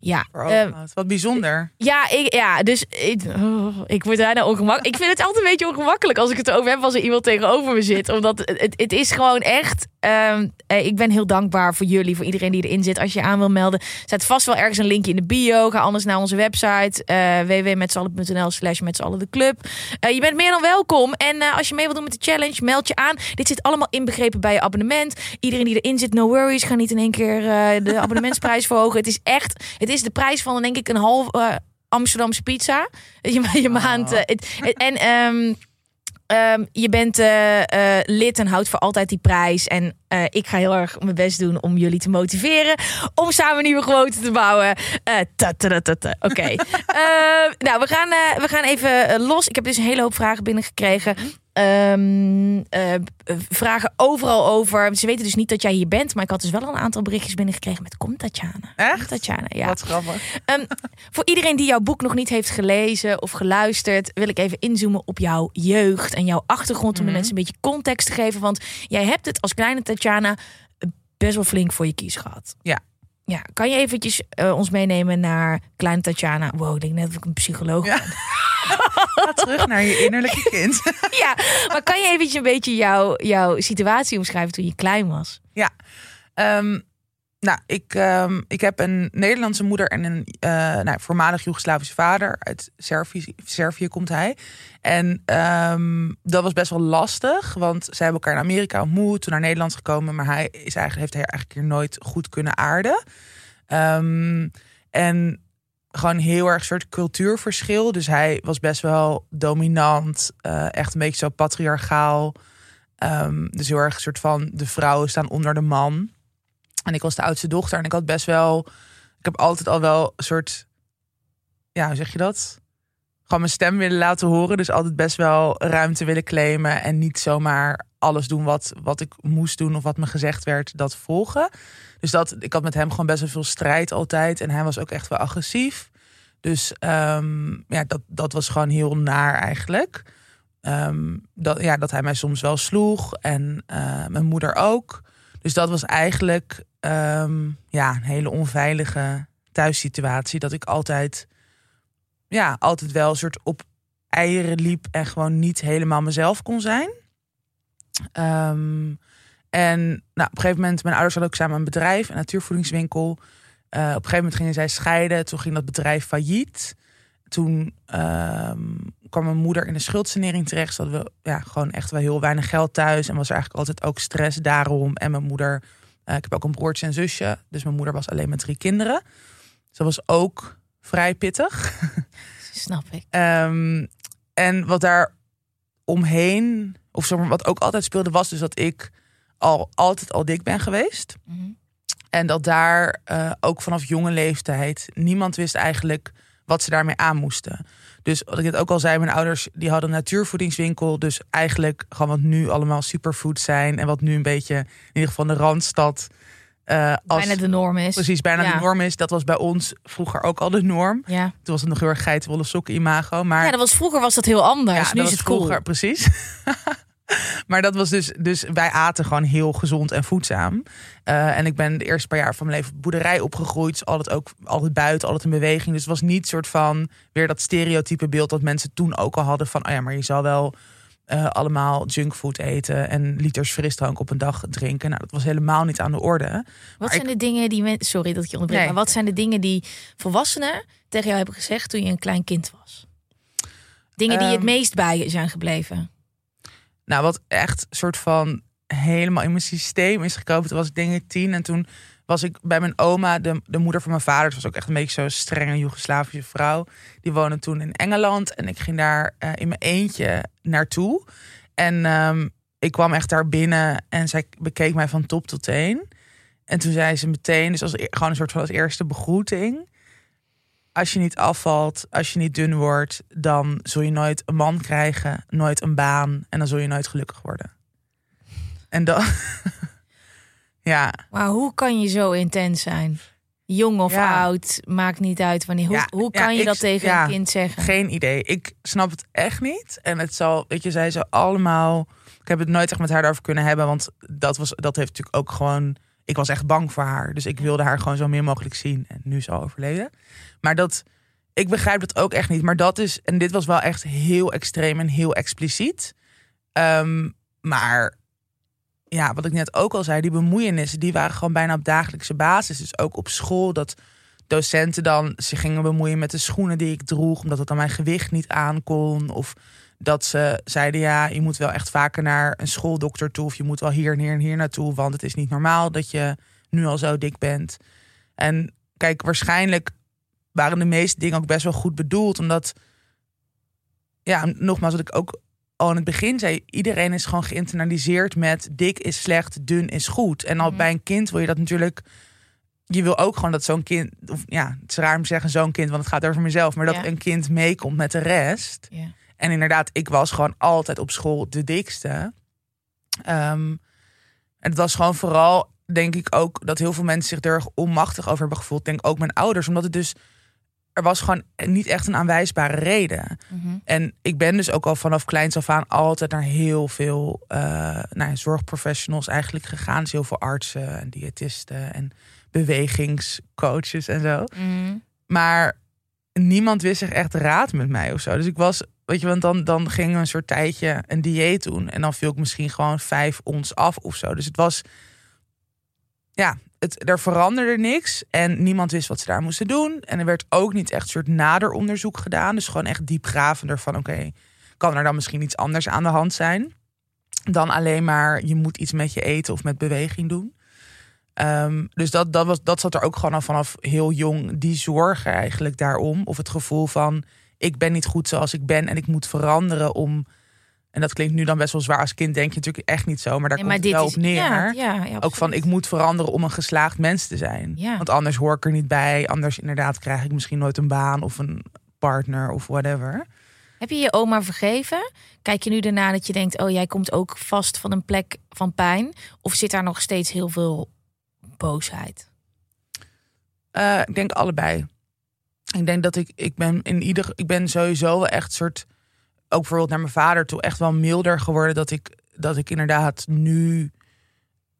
Ja, eh. Wat bijzonder. ja, ik, ja dus ik, oh, ik word bijna ongemakkelijk. Ik vind het altijd een beetje ongemakkelijk als ik het erover heb als er iemand tegenover me zit. Omdat het, het is gewoon echt. Ehm, eh, ik ben heel dankbaar voor jullie, voor iedereen die erin zit. Als je aan wil melden, staat vast wel ergens een linkje in de bio. Ga anders naar onze website uh, www.metzallen.nl slash de club. Eh, je bent meer dan welkom. En eh, als je mee wilt doen met de challenge, meld je aan. Dit zit allemaal inbegrepen bij je abonnement. Iedereen die erin zit, no worries. Ga niet in één keer eh, de abonnementsprijs verhogen. Het is echt, het is de prijs van denk ik een half eh, Amsterdamse pizza. Je, je maand. eh, het- en ehm, ehm, je bent eh, lid en houdt voor altijd die prijs. En eh, ik ga heel erg mijn best doen om jullie te motiveren. Om samen nieuwe gewoonten te bouwen. Ta. Oké. Eh, nou, we gaan, we gaan even los. Ik heb dus een hele hoop vragen binnengekregen. Ehm, eh, vragen overal over. Ze weten dus niet dat jij hier bent. Maar ik had dus wel al een aantal berichtjes binnengekregen met Kom Tatjana. Echt? Tatjana, ja. Wat grappig. Ehm, voor iedereen die jouw boek nog niet heeft gelezen of geluisterd, wil ik even inzoomen op jouw jeugd en jouw achtergrond om de mensen een beetje context te geven. Want jij hebt het als kleine Tatjana best wel flink voor je kies gehad. Ja. Ja, kan je eventjes eh, ons meenemen naar kleine Tatjana? Wow, ik denk net dat ik een psycholoog Ja. ben. Ga terug naar je innerlijke kind. Ja, maar kan je eventjes een beetje jouw, jouw situatie omschrijven toen je klein was? Ja. Ehm, nou, ik, ehm, ik heb een Nederlandse moeder en een eh, nou, voormalig Joegoslavische vader. Uit Servië, Servië komt hij. En ehm, dat was best wel lastig, want zij hebben elkaar in Amerika ontmoet, toen naar Nederland gekomen. Maar hij is eigenlijk, heeft hij eigenlijk hier nooit goed kunnen aarden. Ehm, en gewoon heel erg soort cultuurverschil. Dus hij was best wel dominant, eh, echt een beetje zo patriarchaal. Dus heel erg een soort van de vrouwen staan onder de man. En ik was de oudste dochter en ik had best wel. Ik heb altijd al wel een soort. Ja, hoe zeg je dat? Gewoon mijn stem willen laten horen. Dus altijd best wel ruimte willen claimen. En niet zomaar alles doen wat, wat ik moest doen of wat me gezegd werd, dat volgen. Dus dat, ik had met hem gewoon best wel veel strijd altijd. En hij was ook echt wel agressief. Dus ehm, ja, dat, dat was gewoon heel naar eigenlijk. Ehm, dat, ja, dat hij mij soms wel sloeg en eh, mijn moeder ook. Dus dat was eigenlijk ehm, ja, een hele onveilige thuissituatie. Dat ik altijd, ja, altijd wel een soort op eieren liep en gewoon niet helemaal mezelf kon zijn. Ehm, en nou, op een gegeven moment, mijn ouders hadden ook samen een bedrijf, een natuurvoedingswinkel. Eh, op een gegeven moment gingen zij scheiden. Toen ging dat bedrijf failliet. Toen ehm, kwam mijn moeder in de schuldsanering terecht. Ze hadden we ja, gewoon echt wel heel weinig geld thuis. En was er eigenlijk altijd ook stress daarom. En mijn moeder, eh, ik heb ook een broertje en zusje. Dus mijn moeder was alleen met drie kinderen. Dat was ook vrij pittig. Snap ik. Ehm, en wat daar omheen, of zeg maar, wat ook altijd speelde, was dus dat ik al altijd al dik ben geweest. Mhm. En dat daar eh, ook vanaf jonge leeftijd niemand wist eigenlijk wat ze daarmee aan moesten. Dus wat ik het ook al zei, mijn ouders die hadden een natuurvoedingswinkel. Dus eigenlijk gewoon wat nu allemaal superfood zijn. En wat nu een beetje in ieder geval de Randstad. eh als, Bijna de norm is. Precies, bijna Ja. de norm is. Dat was bij ons vroeger ook al de norm. Ja. Toen was het nog heel erg geitenwolle sokken imago. Maar ja, dat was, vroeger was dat heel anders. ja, nu dat is het cool. vroeger, precies. maar dat was dus, dus wij aten gewoon heel gezond en voedzaam. Eh, en ik ben de eerste paar jaar van mijn leven boerderij opgegroeid. Dus altijd ook altijd buiten, altijd in beweging. Dus het was niet soort van weer dat stereotype beeld dat mensen toen ook al hadden van, oh ja, maar je zal wel eh, allemaal junkfood eten en liters frisdrank op een dag drinken. Nou, dat was helemaal niet aan de orde. Wat Maar zijn de dingen die mensen. Sorry dat ik je onderbreek. Nee. Maar wat zijn de dingen die volwassenen tegen jou hebben gezegd toen je een klein kind was? Dingen die het Ehm. meest bij je zijn gebleven. Nou, wat echt soort van helemaal in mijn systeem is gekomen. Toen was ik denk ik tien. En toen was ik bij mijn oma, de, de moeder van mijn vader. Ze was ook echt een beetje zo'n strenge Joegoslavische vrouw. Die woonde toen in Engeland. En ik ging daar eh, in mijn eentje naartoe. En ehm, ik kwam echt daar binnen en zij bekeek mij van top tot teen. En toen zei ze meteen, dus als, e- gewoon een soort van als eerste begroeting. Als je niet afvalt, als je niet dun wordt, dan zul je nooit een man krijgen, nooit een baan en dan zul je nooit gelukkig worden. En dan, ja, Maar hoe kan je zo intens zijn? Jong of Ja. oud, maakt niet uit wanneer. Hoe, Ja, hoe ja, kan je ik- dat tegen een kind zeggen? geen idee. Ik snap het echt niet. En het zal, weet je, zij zo allemaal. Ik heb het nooit echt met haar daarover kunnen hebben, want dat was, dat heeft natuurlijk ook gewoon. Ik was echt bang voor haar, dus ik wilde haar gewoon zo meer mogelijk zien. En nu is al overleden. Maar dat, ik begrijp dat ook echt niet. Maar dat is, en dit was wel echt heel extreem en heel expliciet. Ehm, maar ja, wat ik net ook al zei, die bemoeienissen, die waren gewoon bijna op dagelijkse basis. Dus ook op school, dat docenten dan zich gingen bemoeien met de schoenen die ik droeg, omdat het aan mijn gewicht niet aankon. Of dat ze zeiden, ja, je moet wel echt vaker naar een schooldokter toe. Of je moet wel hier en hier en hier naartoe, want het is niet normaal dat je nu al zo dik bent. En kijk, waarschijnlijk waren de meeste dingen ook best wel goed bedoeld, omdat, ja, nogmaals, wat ik ook al in het begin zei, iedereen is gewoon geïnternaliseerd met dik is slecht, dun is goed. En al Mhm. bij een kind wil je dat natuurlijk. Je wil ook gewoon dat zo'n kind, of ja, het is raar om te zeggen zo'n kind, want het gaat over mezelf, maar dat Ja. een kind meekomt met de rest. Ja. En inderdaad, ik was gewoon altijd op school de dikste. Ehm, en het was gewoon vooral, denk ik ook, dat heel veel mensen zich er erg onmachtig over hebben gevoeld. Denk ook mijn ouders, omdat het dus, er was gewoon niet echt een aanwijsbare reden. Mhm. En ik ben dus ook al vanaf kleins af aan altijd naar heel veel eh, nou, ja, zorgprofessionals eigenlijk gegaan. Dus heel veel artsen en diëtisten en bewegingscoaches en zo. Mhm. Maar niemand wist zich echt raad met mij of zo. Dus ik was, weet je, want dan, dan ging een soort tijdje een dieet doen. En dan viel ik misschien gewoon vijf ons af of zo. Dus het was, ja, het, er veranderde niks. En niemand wist wat ze daar moesten doen. En er werd ook niet echt een soort naderonderzoek gedaan. Dus gewoon echt diepgravender van, oké, kan er dan misschien iets anders aan de hand zijn? Dan alleen maar, je moet iets met je eten of met beweging doen. Ehm, dus dat, dat, was, dat zat er ook gewoon al vanaf heel jong. Die zorgen eigenlijk daarom. Of het gevoel van, ik ben niet goed zoals ik ben en ik moet veranderen om... En dat klinkt nu dan best wel zwaar als kind, denk je natuurlijk echt niet zo. Maar daar Nee, komt het wel op neer. Ja, ja, ja, ook van, ik moet veranderen om een geslaagd mens te zijn. Want anders hoor ik er niet bij. Anders inderdaad krijg ik misschien nooit een baan of een partner of whatever. Heb je je oma vergeven? Kijk je nu daarna dat je denkt, oh jij komt ook vast van een plek van pijn? Of zit daar nog steeds heel veel boosheid? Eh, ik denk allebei. Ik denk dat ik, ik ben in ieder, ik ben sowieso wel echt soort, ook bijvoorbeeld naar mijn vader toe, echt wel milder geworden. Dat ik, dat ik inderdaad nu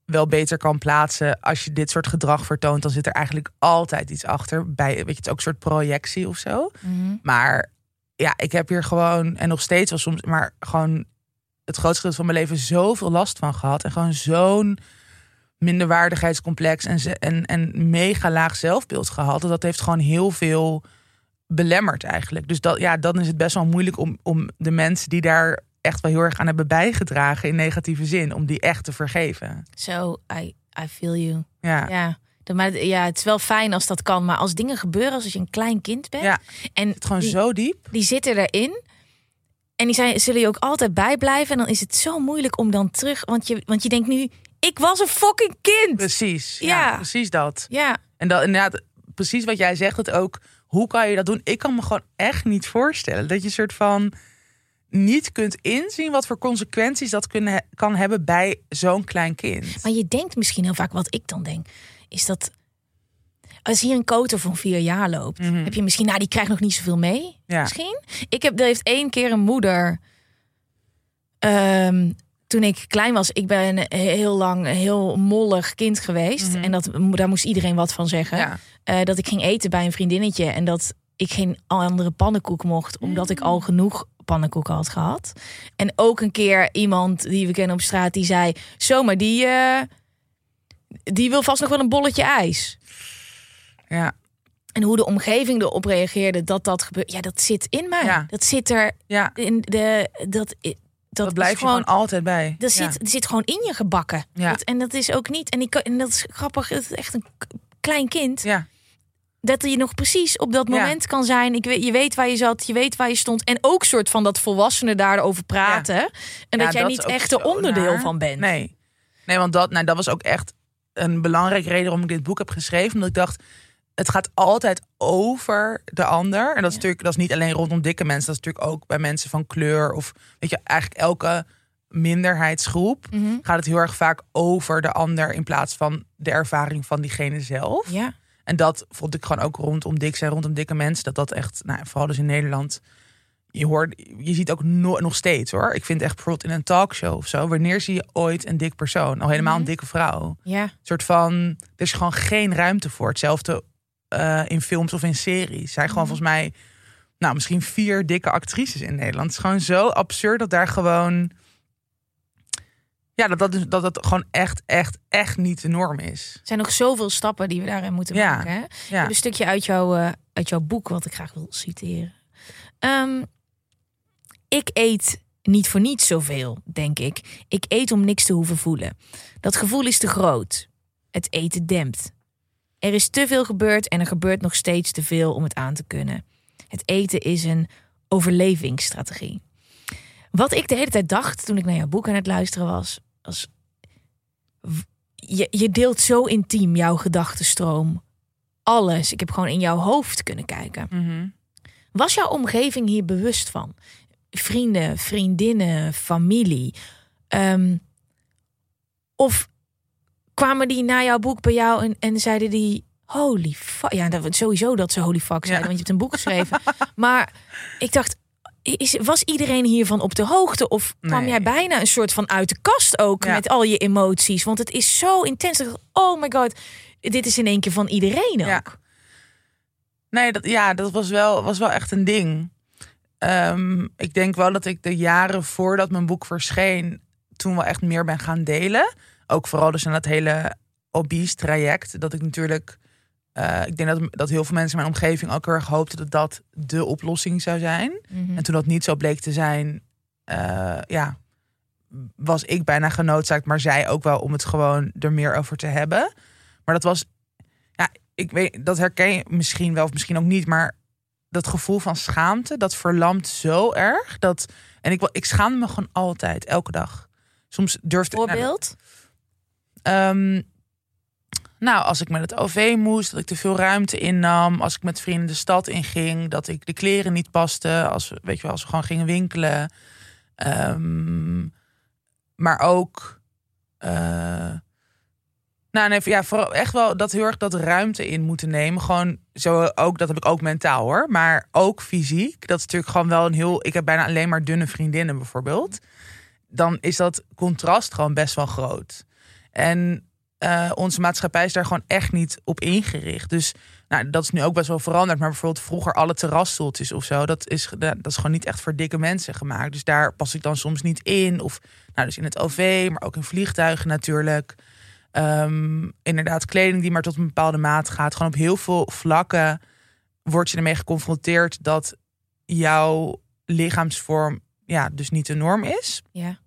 wel beter kan plaatsen. Als je dit soort gedrag vertoont, dan zit er eigenlijk altijd iets achter. Bij, weet je, het is ook een soort projectie of zo. Maar ja, ik heb hier gewoon, en nog steeds wel soms, maar gewoon het grootste gedeelte van mijn leven zoveel last van gehad. En gewoon zo'n minderwaardigheidscomplex en, ze- en, en mega laag zelfbeeld gehad. Dat heeft gewoon heel veel belemmerd eigenlijk. Dus dat, ja, dan is het best wel moeilijk om, om de mensen die daar echt wel heel erg aan hebben bijgedragen in negatieve zin, om die echt te vergeven. Zo, I, I feel you. Ja. Ja. Maar ja, het is wel fijn als dat kan. Maar als dingen gebeuren als je een klein kind bent. Ja. En Het gewoon die, zo diep. die zitten erin. En die zijn, zullen je ook altijd bijblijven. En dan is het zo moeilijk om dan terug. Want je, want je denkt nu, ik was een fucking kind. Precies. Ja, Ja. precies dat. Ja, En dat inderdaad, precies wat jij zegt, het ook. Hoe kan je dat doen? Ik kan me gewoon echt niet voorstellen dat je soort van niet kunt inzien wat voor consequenties dat kunnen, kan hebben bij zo'n klein kind. maar je denkt misschien heel vaak, wat ik dan denk, is dat als hier een koter van vier jaar loopt, heb je misschien, nou, die krijgt nog niet zoveel mee. Mhm. Ja. Misschien. Ik heb, er heeft één keer een moeder. ehm, toen ik klein was, ik ben heel lang een heel mollig kind geweest. En dat, daar moest iedereen wat van zeggen. Mhm. Ja. Eh, dat ik ging eten bij een vriendinnetje en dat ik geen andere pannenkoek mocht, omdat ik al genoeg pannenkoeken had gehad. En ook een keer iemand die we kennen op straat die zei: Zomaar, die, eh, die wil vast nog wel een bolletje ijs. Ja, En hoe de omgeving erop reageerde dat dat gebeurt, ja, dat zit in mij. Ja. Dat zit er ja. in de dat dat, dat is blijf je gewoon altijd bij. dat Ja. zit, zit gewoon in je gebakken. Ja. Dat- en dat is ook niet. En, ik, en dat is grappig. Het is echt een klein kind. Ja, Dat je nog precies op dat moment kan zijn. Ik weet, je weet waar je zat, je weet waar je stond. En ook soort van dat volwassenen daarover praten. En dat jij niet echt er onderdeel naar. van bent. Nee. Nee, want dat, nou, dat was ook echt een belangrijke reden waarom ik dit boek heb geschreven. Omdat ik dacht, het gaat altijd over de ander. En dat is natuurlijk dat is niet alleen rondom dikke mensen. Dat is natuurlijk ook bij mensen van kleur. Of weet je, eigenlijk elke minderheidsgroep Mhm. gaat het heel erg vaak over de ander. In plaats van de ervaring van diegene zelf. Ja. En dat vond ik gewoon ook rondom dik zijn, rondom dikke mensen. Dat dat echt, nou, vooral dus in Nederland. Je hoort, je ziet ook no- nog steeds hoor. Ik vind echt bijvoorbeeld in een talkshow of zo. Wanneer zie je ooit een dik persoon? Al helemaal een dikke vrouw. Ja. Een soort van, er is gewoon geen ruimte voor. Hetzelfde eh, in films of in series. Er zijn gewoon volgens mij, nou misschien vier dikke actrices in Nederland. Het is gewoon zo absurd dat daar gewoon, ja, dat dat, dus, dat, dat gewoon echt, echt, echt niet de norm is. Er zijn nog zoveel stappen die we daarin moeten Ja. maken. Hè? Ik Ja. heb een stukje uit, jouw eh, uit jouw boek wat ik graag wil citeren. Ehm, ik eet niet voor niets zoveel, denk ik. Ik eet om niks te hoeven voelen. Dat gevoel is te groot. Het eten dempt. Er is te veel gebeurd en er gebeurt nog steeds te veel om het aan te kunnen. Het eten is een overlevingsstrategie. Wat ik de hele tijd dacht toen ik naar jouw boek aan het luisteren was, was je, je deelt zo intiem jouw gedachtenstroom. Alles. Ik heb gewoon in jouw hoofd kunnen kijken. Mhm. Was jouw omgeving hier bewust van? Vrienden, vriendinnen, familie. Ehm, of kwamen die na jouw boek bij jou en, en zeiden die... Holy fuck. Ja, dat, sowieso dat ze holy fuck zeiden, Ja. want je hebt een boek geschreven. maar ik dacht, is, was iedereen hiervan op de hoogte? Of kwam Nee. jij bijna een soort van uit de kast ook Ja. met al je emoties? Want het is zo intens. Oh my god, dit is in één keer van iedereen ook. Ja. Nee, dat, ja, dat was wel, was wel echt een ding. Ehm, ik denk wel dat ik de jaren voordat mijn boek verscheen, toen wel echt meer ben gaan delen. Ook vooral dus aan dat hele obese traject. Dat ik natuurlijk, eh, ik denk dat, dat heel veel mensen in mijn omgeving ook heel erg hoopten dat dat de oplossing zou zijn. Mhm. En toen dat niet zo bleek te zijn, eh, ja, was ik bijna genoodzaakt, maar zij ook wel om het gewoon er meer over te hebben. Maar dat was, ja, ik weet, dat herken je misschien wel of misschien ook niet, maar dat gevoel van schaamte, dat verlamt zo erg. Dat, en ik, ik schaamde me gewoon altijd, elke dag. Soms durfde ik. nou, Ehm, nou, als ik met het OV moest, dat ik te veel ruimte innam. Als ik met vrienden de stad inging, dat ik de kleren niet paste. Als we, weet je wel, als we gewoon gingen winkelen. Ehm, maar ook. eh, nou, nee, ja, vooral echt wel dat heel erg dat ruimte in moeten nemen. Gewoon zo ook, dat heb ik ook mentaal hoor. Maar ook fysiek. Dat is natuurlijk gewoon wel een heel. Ik heb bijna alleen maar dunne vriendinnen bijvoorbeeld. Dan is dat contrast gewoon best wel groot. En eh, onze maatschappij is daar gewoon echt niet op ingericht. Dus nou, dat is nu ook best wel veranderd. Maar bijvoorbeeld vroeger alle terrasstoeltjes of zo, dat is, dat is gewoon niet echt voor dikke mensen gemaakt. Dus daar pas ik dan soms niet in. Of nou, dus in het OV, maar ook in vliegtuigen natuurlijk. Ehm, inderdaad, kleding die maar tot een bepaalde maat gaat. Gewoon op heel veel vlakken word je ermee geconfronteerd dat jouw lichaamsvorm ja, dus niet de norm is. Ja.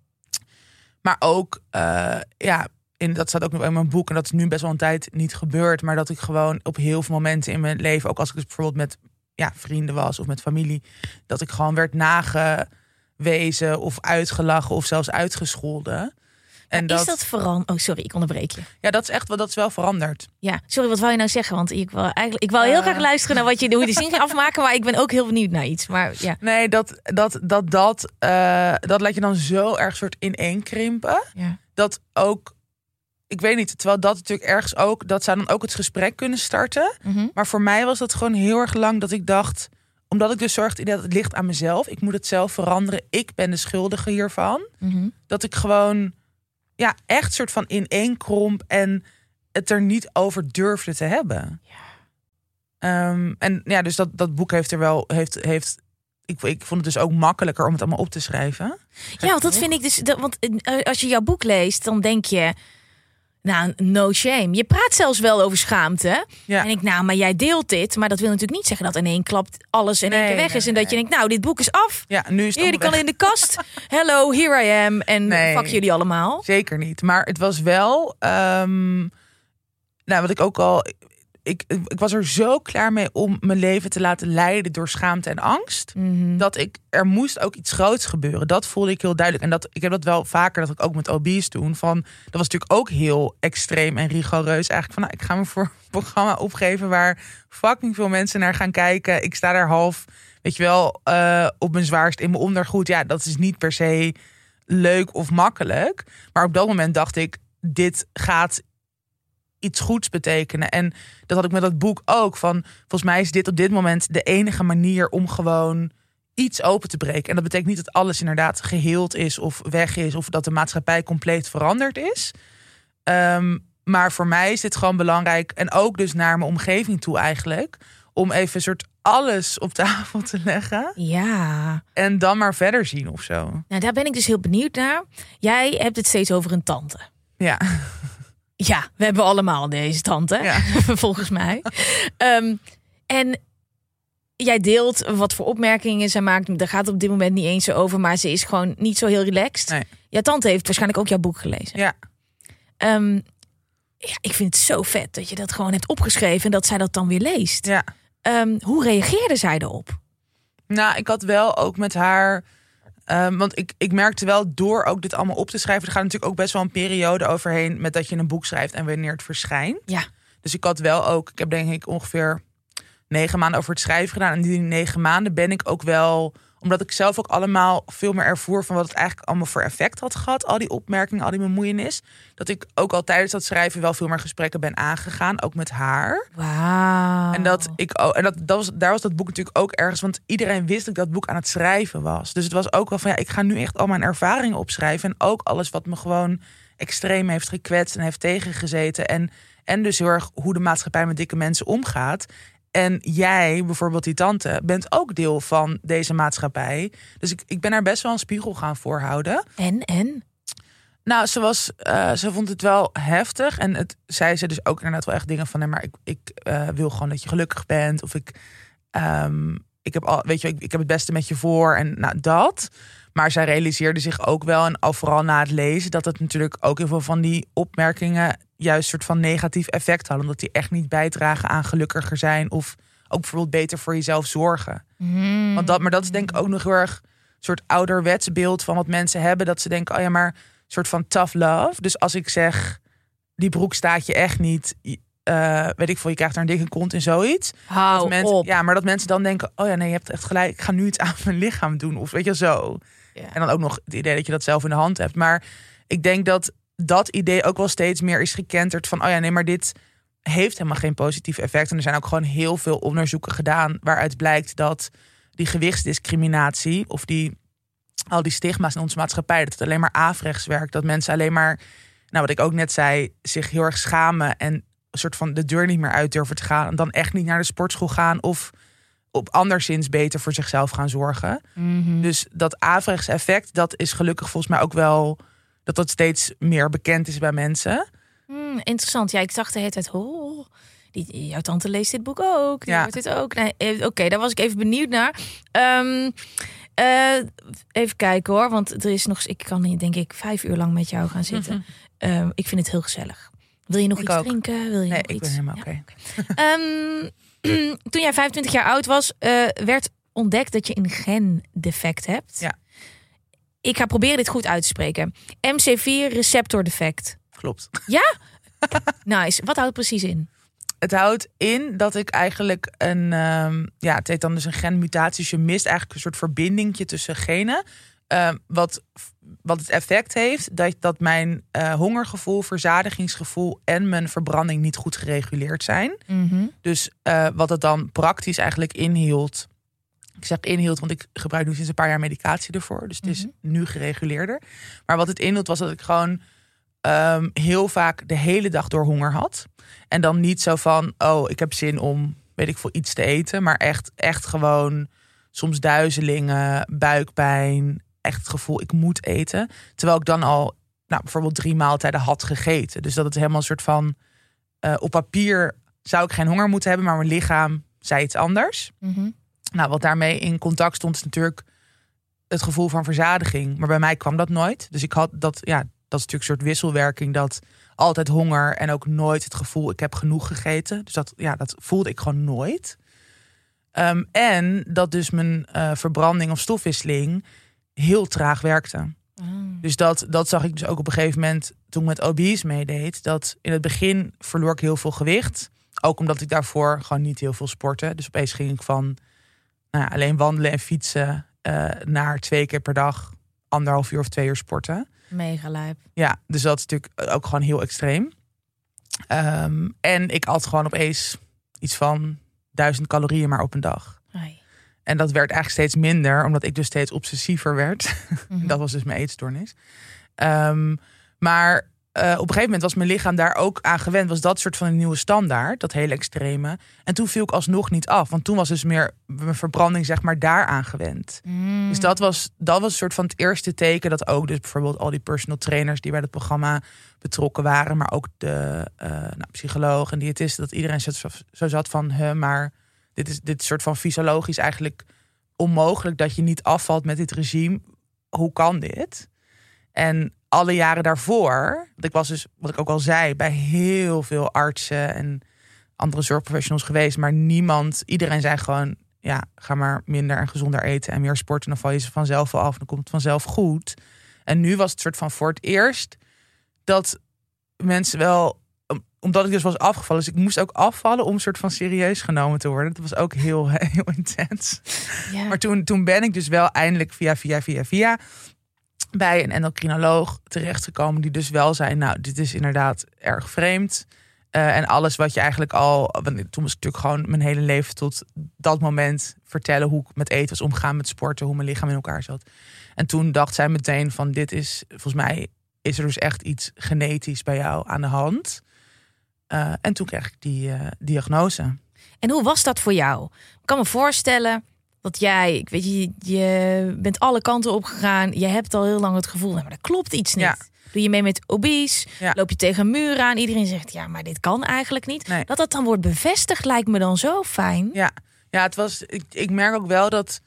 Maar ook, eh, ja, in, dat staat ook nog in mijn boek. En dat is nu best wel een tijd niet gebeurd. Maar dat ik gewoon op heel veel momenten in mijn leven, ook als ik dus bijvoorbeeld met ja, vrienden was of met familie, dat ik gewoon werd nagewezen of uitgelachen of zelfs uitgescholden. En is dat veranderd? Oh, sorry, ik onderbreek je. ja, dat is echt wel, dat is wel veranderd. Ja, sorry, wat wou je nou zeggen? Want ik wil eigenlijk, ik wil heel Eh. graag luisteren naar wat je, hoe je de zin gaat afmaken, maar ik ben ook heel benieuwd naar iets. Maar ja, Nee, dat dat, dat, dat, eh, dat laat je dan zo erg soort ineenkrimpen. ja. dat ook, ik weet niet, terwijl dat natuurlijk ergens ook, dat zou dan ook het gesprek kunnen starten. Mhm. Maar voor mij was dat gewoon heel erg lang dat ik dacht, omdat ik dus zorgde dat het ligt aan mezelf, ik moet het zelf veranderen, ik ben de schuldige hiervan, Mhm. dat ik gewoon, ja, echt soort van ineenkromp en het er niet over durfde te hebben. Ehm, en ja, dus dat, dat boek heeft er wel, heeft, heeft ik, ik vond het dus ook makkelijker om het allemaal op te schrijven. ja, want dat vind ik dus, dat, want eh, als je jouw boek leest, dan denk je, nou, no shame. Je praat zelfs wel over schaamte. Ja. En ik, nou, maar jij deelt dit, maar dat wil natuurlijk niet zeggen dat in één klap alles in één keer weg is en dat je denkt, nou, dit boek is af. Ja, nu is het Hier, die kan in de kast. Hello, here I am. En fuck jullie allemaal. Zeker niet. Maar het was wel. ehm, nou, wat ik ook al. Ik, ik was er zo klaar mee om mijn leven te laten leiden door schaamte en angst. Mhm. Dat ik. Er moest ook iets groots gebeuren. Dat voelde ik heel duidelijk. En dat, ik heb dat wel vaker. Dat ik ook met obese toen. Van, dat was natuurlijk ook heel extreem en rigoureus. Eigenlijk van. Nou, ik ga me voor een programma opgeven. Waar fucking veel mensen naar gaan kijken. Ik sta daar half. Weet je wel. eh, op mijn zwaarst in mijn ondergoed. Ja, dat is niet per se leuk of makkelijk. Maar op dat moment dacht ik, dit gaat iets goeds betekenen. En dat had ik met dat boek ook. Van, volgens mij is dit op dit moment de enige manier om gewoon iets open te breken. En dat betekent niet dat alles inderdaad geheeld is of weg is... of dat de maatschappij compleet veranderd is. Ehm, maar voor mij is dit gewoon belangrijk. En ook dus naar mijn omgeving toe eigenlijk. Om even een soort alles op tafel te leggen. Ja. En dan maar verder zien of zo. Nou, daar ben ik dus heel benieuwd naar. Jij hebt het steeds over een tante. Ja. Ja, we hebben allemaal deze tante, Ja. volgens mij. Ehm, en jij deelt wat voor opmerkingen ze maakt. Daar gaat het op dit moment niet eens over, maar ze is gewoon niet zo heel relaxed. Nee. Jouw tante heeft waarschijnlijk ook jouw boek gelezen. Ja. Ehm, ja, ik vind het zo vet dat je dat gewoon hebt opgeschreven en dat zij dat dan weer leest. Ja. Ehm, hoe reageerde zij erop? Nou, ik had wel ook met haar. Ehm, want ik, ik merkte wel door ook dit allemaal op te schrijven. Er gaat natuurlijk ook best wel een periode overheen met dat je een boek schrijft en wanneer het verschijnt. Ja. Dus ik had wel ook, ik heb denk ik ongeveer negen maanden over het schrijven gedaan. En die negen maanden ben ik ook wel, omdat ik zelf ook allemaal veel meer ervoer van wat het eigenlijk allemaal voor effect had gehad. Al die opmerkingen, al die bemoeienis. Dat ik ook al tijdens dat schrijven wel veel meer gesprekken ben aangegaan. Ook met haar. Wauw. En, dat ik, en dat, dat was, daar was dat boek natuurlijk ook ergens. Want iedereen wist dat ik dat boek aan het schrijven was. Dus het was ook wel van ja, ik ga nu echt al mijn ervaringen opschrijven. En ook alles wat me gewoon extreem heeft gekwetst en heeft tegengezeten. En, en dus heel erg hoe de maatschappij met dikke mensen omgaat. En jij, bijvoorbeeld die tante, bent ook deel van deze maatschappij. Dus ik, ik ben daar best wel een spiegel gaan voorhouden. En, en? Nou, ze, was, eh, ze vond het wel heftig. En het zei ze dus ook inderdaad wel echt dingen van... Nee, maar ik, ik eh, wil gewoon dat je gelukkig bent. Of ik, ehm, ik heb al, weet je, ik, ik heb het beste met je voor. En nou, dat. Maar zij realiseerde zich ook wel, en al vooral na het lezen... dat het natuurlijk ook heel veel van die opmerkingen... juist soort van negatief effect hadden. Omdat die echt niet bijdragen aan gelukkiger zijn... of ook bijvoorbeeld beter voor jezelf zorgen. Hmm. Want dat, maar dat is denk ik ook nog heel erg een soort ouderwets beeld van wat mensen hebben. Dat ze denken, oh ja, maar een soort van tough love. Dus als ik zeg, die broek staat je echt niet. eh, weet ik veel, je krijgt daar een dikke kont in zoiets. Hou dat mensen, op. Ja, maar dat mensen dan denken, oh ja, nee, je hebt echt gelijk. Ik ga nu iets aan mijn lichaam doen. Of weet je, zo. En dan ook nog het idee dat je dat zelf in de hand hebt. Maar ik denk dat dat idee ook wel steeds meer is gekenterd van, oh ja, nee, maar dit heeft helemaal geen positief effect. En er zijn ook gewoon heel veel onderzoeken gedaan waaruit blijkt dat die gewichtsdiscriminatie of die al die stigma's in onze maatschappij, dat het alleen maar averechts werkt. Dat mensen alleen maar, nou wat ik ook net zei, zich heel erg schamen en een soort van de deur niet meer uit durven te gaan. En dan echt niet naar de sportschool gaan of op anderszins beter voor zichzelf gaan zorgen. Mhm. Dus dat averechts effect, dat is gelukkig volgens mij ook wel dat dat steeds meer bekend is bij mensen. Hmm, interessant. Ja, ik zag de hele tijd, oh, die, jouw tante leest dit boek ook. Die Ja. hoort dit ook. Nee, eh, Oké, daar was ik even benieuwd naar. Ehm, eh, even kijken hoor, want er is nog, ik kan hier denk ik vijf uur lang met jou gaan zitten. Ehm, ik vind het heel gezellig. Wil je nog Ik iets ook. drinken? Wil je Nee, nog ik iets? ben helemaal Ja. oké. Ehm, toen jij 25 jaar oud was, eh, werd ontdekt dat je een gendefect hebt. Ja. Ik ga proberen dit goed uit te spreken. MC4 receptor defect. Klopt. Nice. Wat houdt het precies in? Het houdt in dat ik eigenlijk een, ehm, ja, het heet dan dus een genmutatie. Dus je mist eigenlijk een soort verbindingje tussen genen. Ehm, wat, wat het effect heeft dat, dat mijn eh, hongergevoel, verzadigingsgevoel en mijn verbranding niet goed gereguleerd zijn. Dus eh, wat het dan praktisch eigenlijk inhield. Ik zeg inhield, want ik gebruik nu sinds een paar jaar medicatie ervoor. Dus het is nu gereguleerder. Maar wat het inhield was dat ik gewoon ehm, heel vaak de hele dag door honger had. En dan niet zo van, oh, ik heb zin om, weet ik veel, iets te eten. Maar echt, echt gewoon soms duizelingen, buikpijn. Echt het gevoel, ik moet eten. Terwijl ik dan al, nou, bijvoorbeeld drie maaltijden had gegeten. Dus dat het helemaal een soort van, eh, op papier zou ik geen honger moeten hebben. Maar mijn lichaam zei iets anders. Nou, wat daarmee in contact stond is natuurlijk het gevoel van verzadiging. Maar bij mij kwam dat nooit. Dus ik had dat, ja, dat is natuurlijk een soort wisselwerking. Dat altijd honger en ook nooit het gevoel ik heb genoeg gegeten. Dus dat, ja, dat voelde ik gewoon nooit. Ehm, en dat dus mijn eh, verbranding of stofwisseling heel traag werkte. Dus dat, dat zag ik dus ook op een gegeven moment toen ik met obese meedeed. Dat in het begin verloor ik heel veel gewicht. Ook omdat ik daarvoor gewoon niet heel veel sportte. Dus opeens ging ik van nou alleen wandelen en fietsen eh, naar twee keer per dag anderhalf uur of twee uur sporten. Mega lijp. Ja, dus dat is natuurlijk ook gewoon heel extreem. Ehm, en ik at gewoon opeens iets van duizend calorieën maar op een dag. Ai. En dat werd eigenlijk steeds minder, omdat ik dus steeds obsessiever werd. Mhm. dat was dus mijn eetstoornis. Ehm, maar op een gegeven moment was mijn lichaam daar ook aan gewend. Was dat soort van een nieuwe standaard, dat hele extreme. En toen viel ik alsnog niet af. Want toen was dus meer mijn verbranding zeg maar daaraan gewend. Mm. Dus dat was, dat was een soort van het eerste teken dat ook dus bijvoorbeeld al die personal trainers die bij het programma betrokken waren, maar ook de eh, nou, psycholoog en diëtist, dat iedereen zo, zo zat van, hè, maar dit is dit soort van fysiologisch eigenlijk onmogelijk dat je niet afvalt met dit regime. Hoe kan dit? En alle jaren daarvoor, want ik was dus, wat ik ook al zei, bij heel veel artsen en andere zorgprofessionals geweest, maar niemand, iedereen zei gewoon, ja, ga maar minder en gezonder eten en meer sporten. Dan val je ze vanzelf wel af. Dan komt het vanzelf goed. En nu was het soort van voor het eerst dat mensen wel omdat ik dus was afgevallen. Dus ik moest ook afvallen om soort van serieus genomen te worden. Dat was ook heel, heel intens. Ja. Maar toen, toen ben ik dus wel eindelijk via, via, via, via bij een endocrinoloog terechtgekomen. Die dus wel zei, nou, dit is inderdaad erg vreemd. Uh, en alles wat je eigenlijk al. Want toen was natuurlijk gewoon mijn hele leven tot dat moment vertellen hoe ik met eten was omgaan, met sporten, hoe mijn lichaam in elkaar zat. En toen dacht zij meteen van dit is, volgens mij is er dus echt iets genetisch bij jou aan de hand. Uh, en toen kreeg ik die uh, diagnose. En hoe was dat voor jou? Ik kan me voorstellen dat jij, ik weet je, je bent alle kanten opgegaan. Je hebt al heel lang het gevoel, maar dat klopt iets niet. Ja. Doe je mee met obese? Ja. Loop je tegen muren aan? Iedereen zegt, ja, maar dit kan eigenlijk niet. Nee. Dat dat dan wordt bevestigd lijkt me dan zo fijn. Ja, ja het was, ik, ik merk ook wel dat,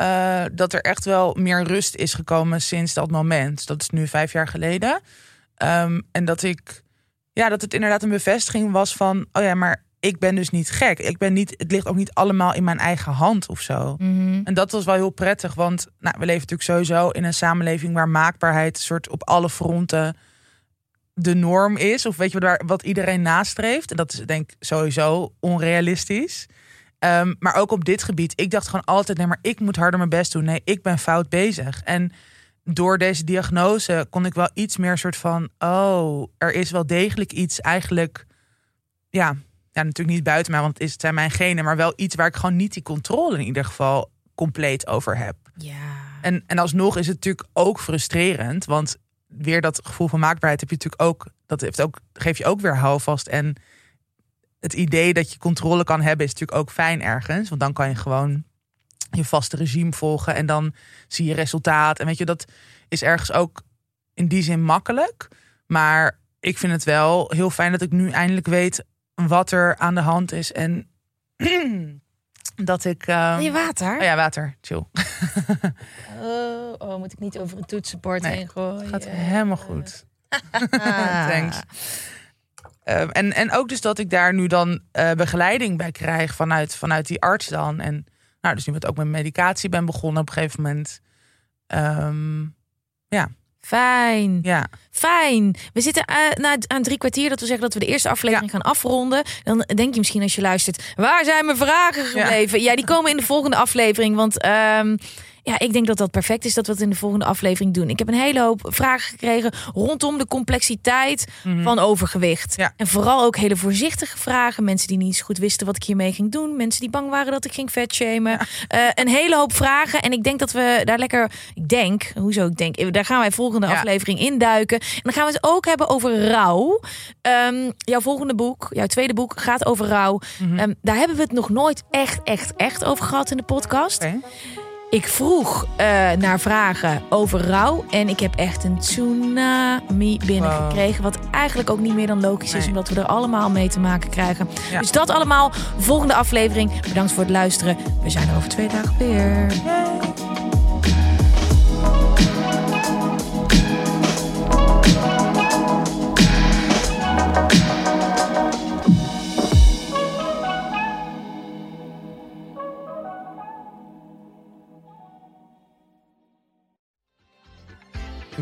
uh, dat er echt wel meer rust is gekomen sinds dat moment. Dat is nu vijf jaar geleden. Um, en dat ik, ja, dat het inderdaad een bevestiging was van, oh ja, maar ik ben dus niet gek. Ik ben niet, het ligt ook niet allemaal in mijn eigen hand of zo. Mhm. En dat was wel heel prettig, want nou, we leven natuurlijk sowieso in een samenleving waar maakbaarheid soort op alle fronten de norm is. Of weet je wat, wat iedereen nastreeft. En dat is denk ik sowieso onrealistisch. Um, maar ook op dit gebied. Ik dacht gewoon altijd, nee, maar ik moet harder mijn best doen. Nee, ik ben fout bezig. En door deze diagnose kon ik wel iets meer soort van, oh, er is wel degelijk iets eigenlijk, ja, ja, natuurlijk niet buiten mij, want het, zijn mijn genen, maar wel iets waar ik gewoon niet die controle in ieder geval compleet over heb. Ja. En, en alsnog is het natuurlijk ook frustrerend, want weer dat gevoel van maakbaarheid heb je natuurlijk ook, dat heeft ook, geef je ook weer houvast. En het idee dat je controle kan hebben is natuurlijk ook fijn ergens, want dan kan je gewoon je vaste regime volgen en dan zie je resultaat. En weet je, dat is ergens ook in die zin makkelijk. Maar ik vind het wel heel fijn dat ik nu eindelijk weet wat er aan de hand is. En dat ik. Uh... je water? Oh ja, water. Chill. oh, oh, moet ik niet over het toetsenbord nee, heen gooien? Gaat helemaal goed. Thanks. Uh, en, en ook dus dat ik daar nu dan uh, begeleiding bij krijg vanuit, vanuit die arts dan. En nou, dus nu met ook met medicatie ben begonnen op een gegeven moment. Um, ja. Fijn. Ja. Fijn. We zitten uh, aan drie kwartier dat we zeggen dat we de eerste aflevering gaan afronden. Dan denk je misschien als je luistert, waar zijn mijn vragen gebleven? Ja, ja die komen in de volgende aflevering. Want um, ja, ik denk dat dat perfect is dat we het in de volgende aflevering doen. Ik heb een hele hoop vragen gekregen rondom de complexiteit Mhm. van overgewicht. Ja. En vooral ook hele voorzichtige vragen. Mensen die niet zo goed wisten wat ik hiermee ging doen. Mensen die bang waren dat ik ging vetshamen. Eh, een hele hoop vragen. En ik denk dat we daar lekker, ik denk, hoezo ik denk, daar gaan wij volgende Ja. aflevering induiken. En dan gaan we het ook hebben over rouw. Ehm, jouw volgende boek, jouw tweede boek, gaat over rouw. Mhm. Ehm, daar hebben we het nog nooit echt, echt, echt over gehad in de podcast. Ik vroeg eh, naar vragen over rouw. En ik heb echt een tsunami binnengekregen. Wat eigenlijk ook niet meer dan logisch is. Nee. Omdat we er allemaal mee te maken krijgen. Ja. Dus dat allemaal. Volgende aflevering. Bedankt voor het luisteren. We zijn er over twee dagen weer.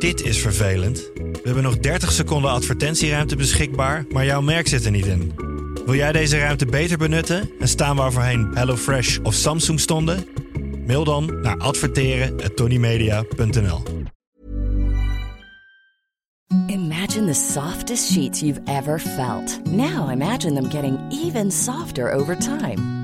Dit is vervelend. We hebben nog 30 seconden advertentieruimte beschikbaar, maar jouw merk zit er niet in. Wil jij deze ruimte beter benutten en staan waar voorheen HelloFresh of Samsung stonden? Mail dan naar adverteren@tonymedia.nl. Imagine the softest sheets you've ever felt. Now imagine them getting even softer over time.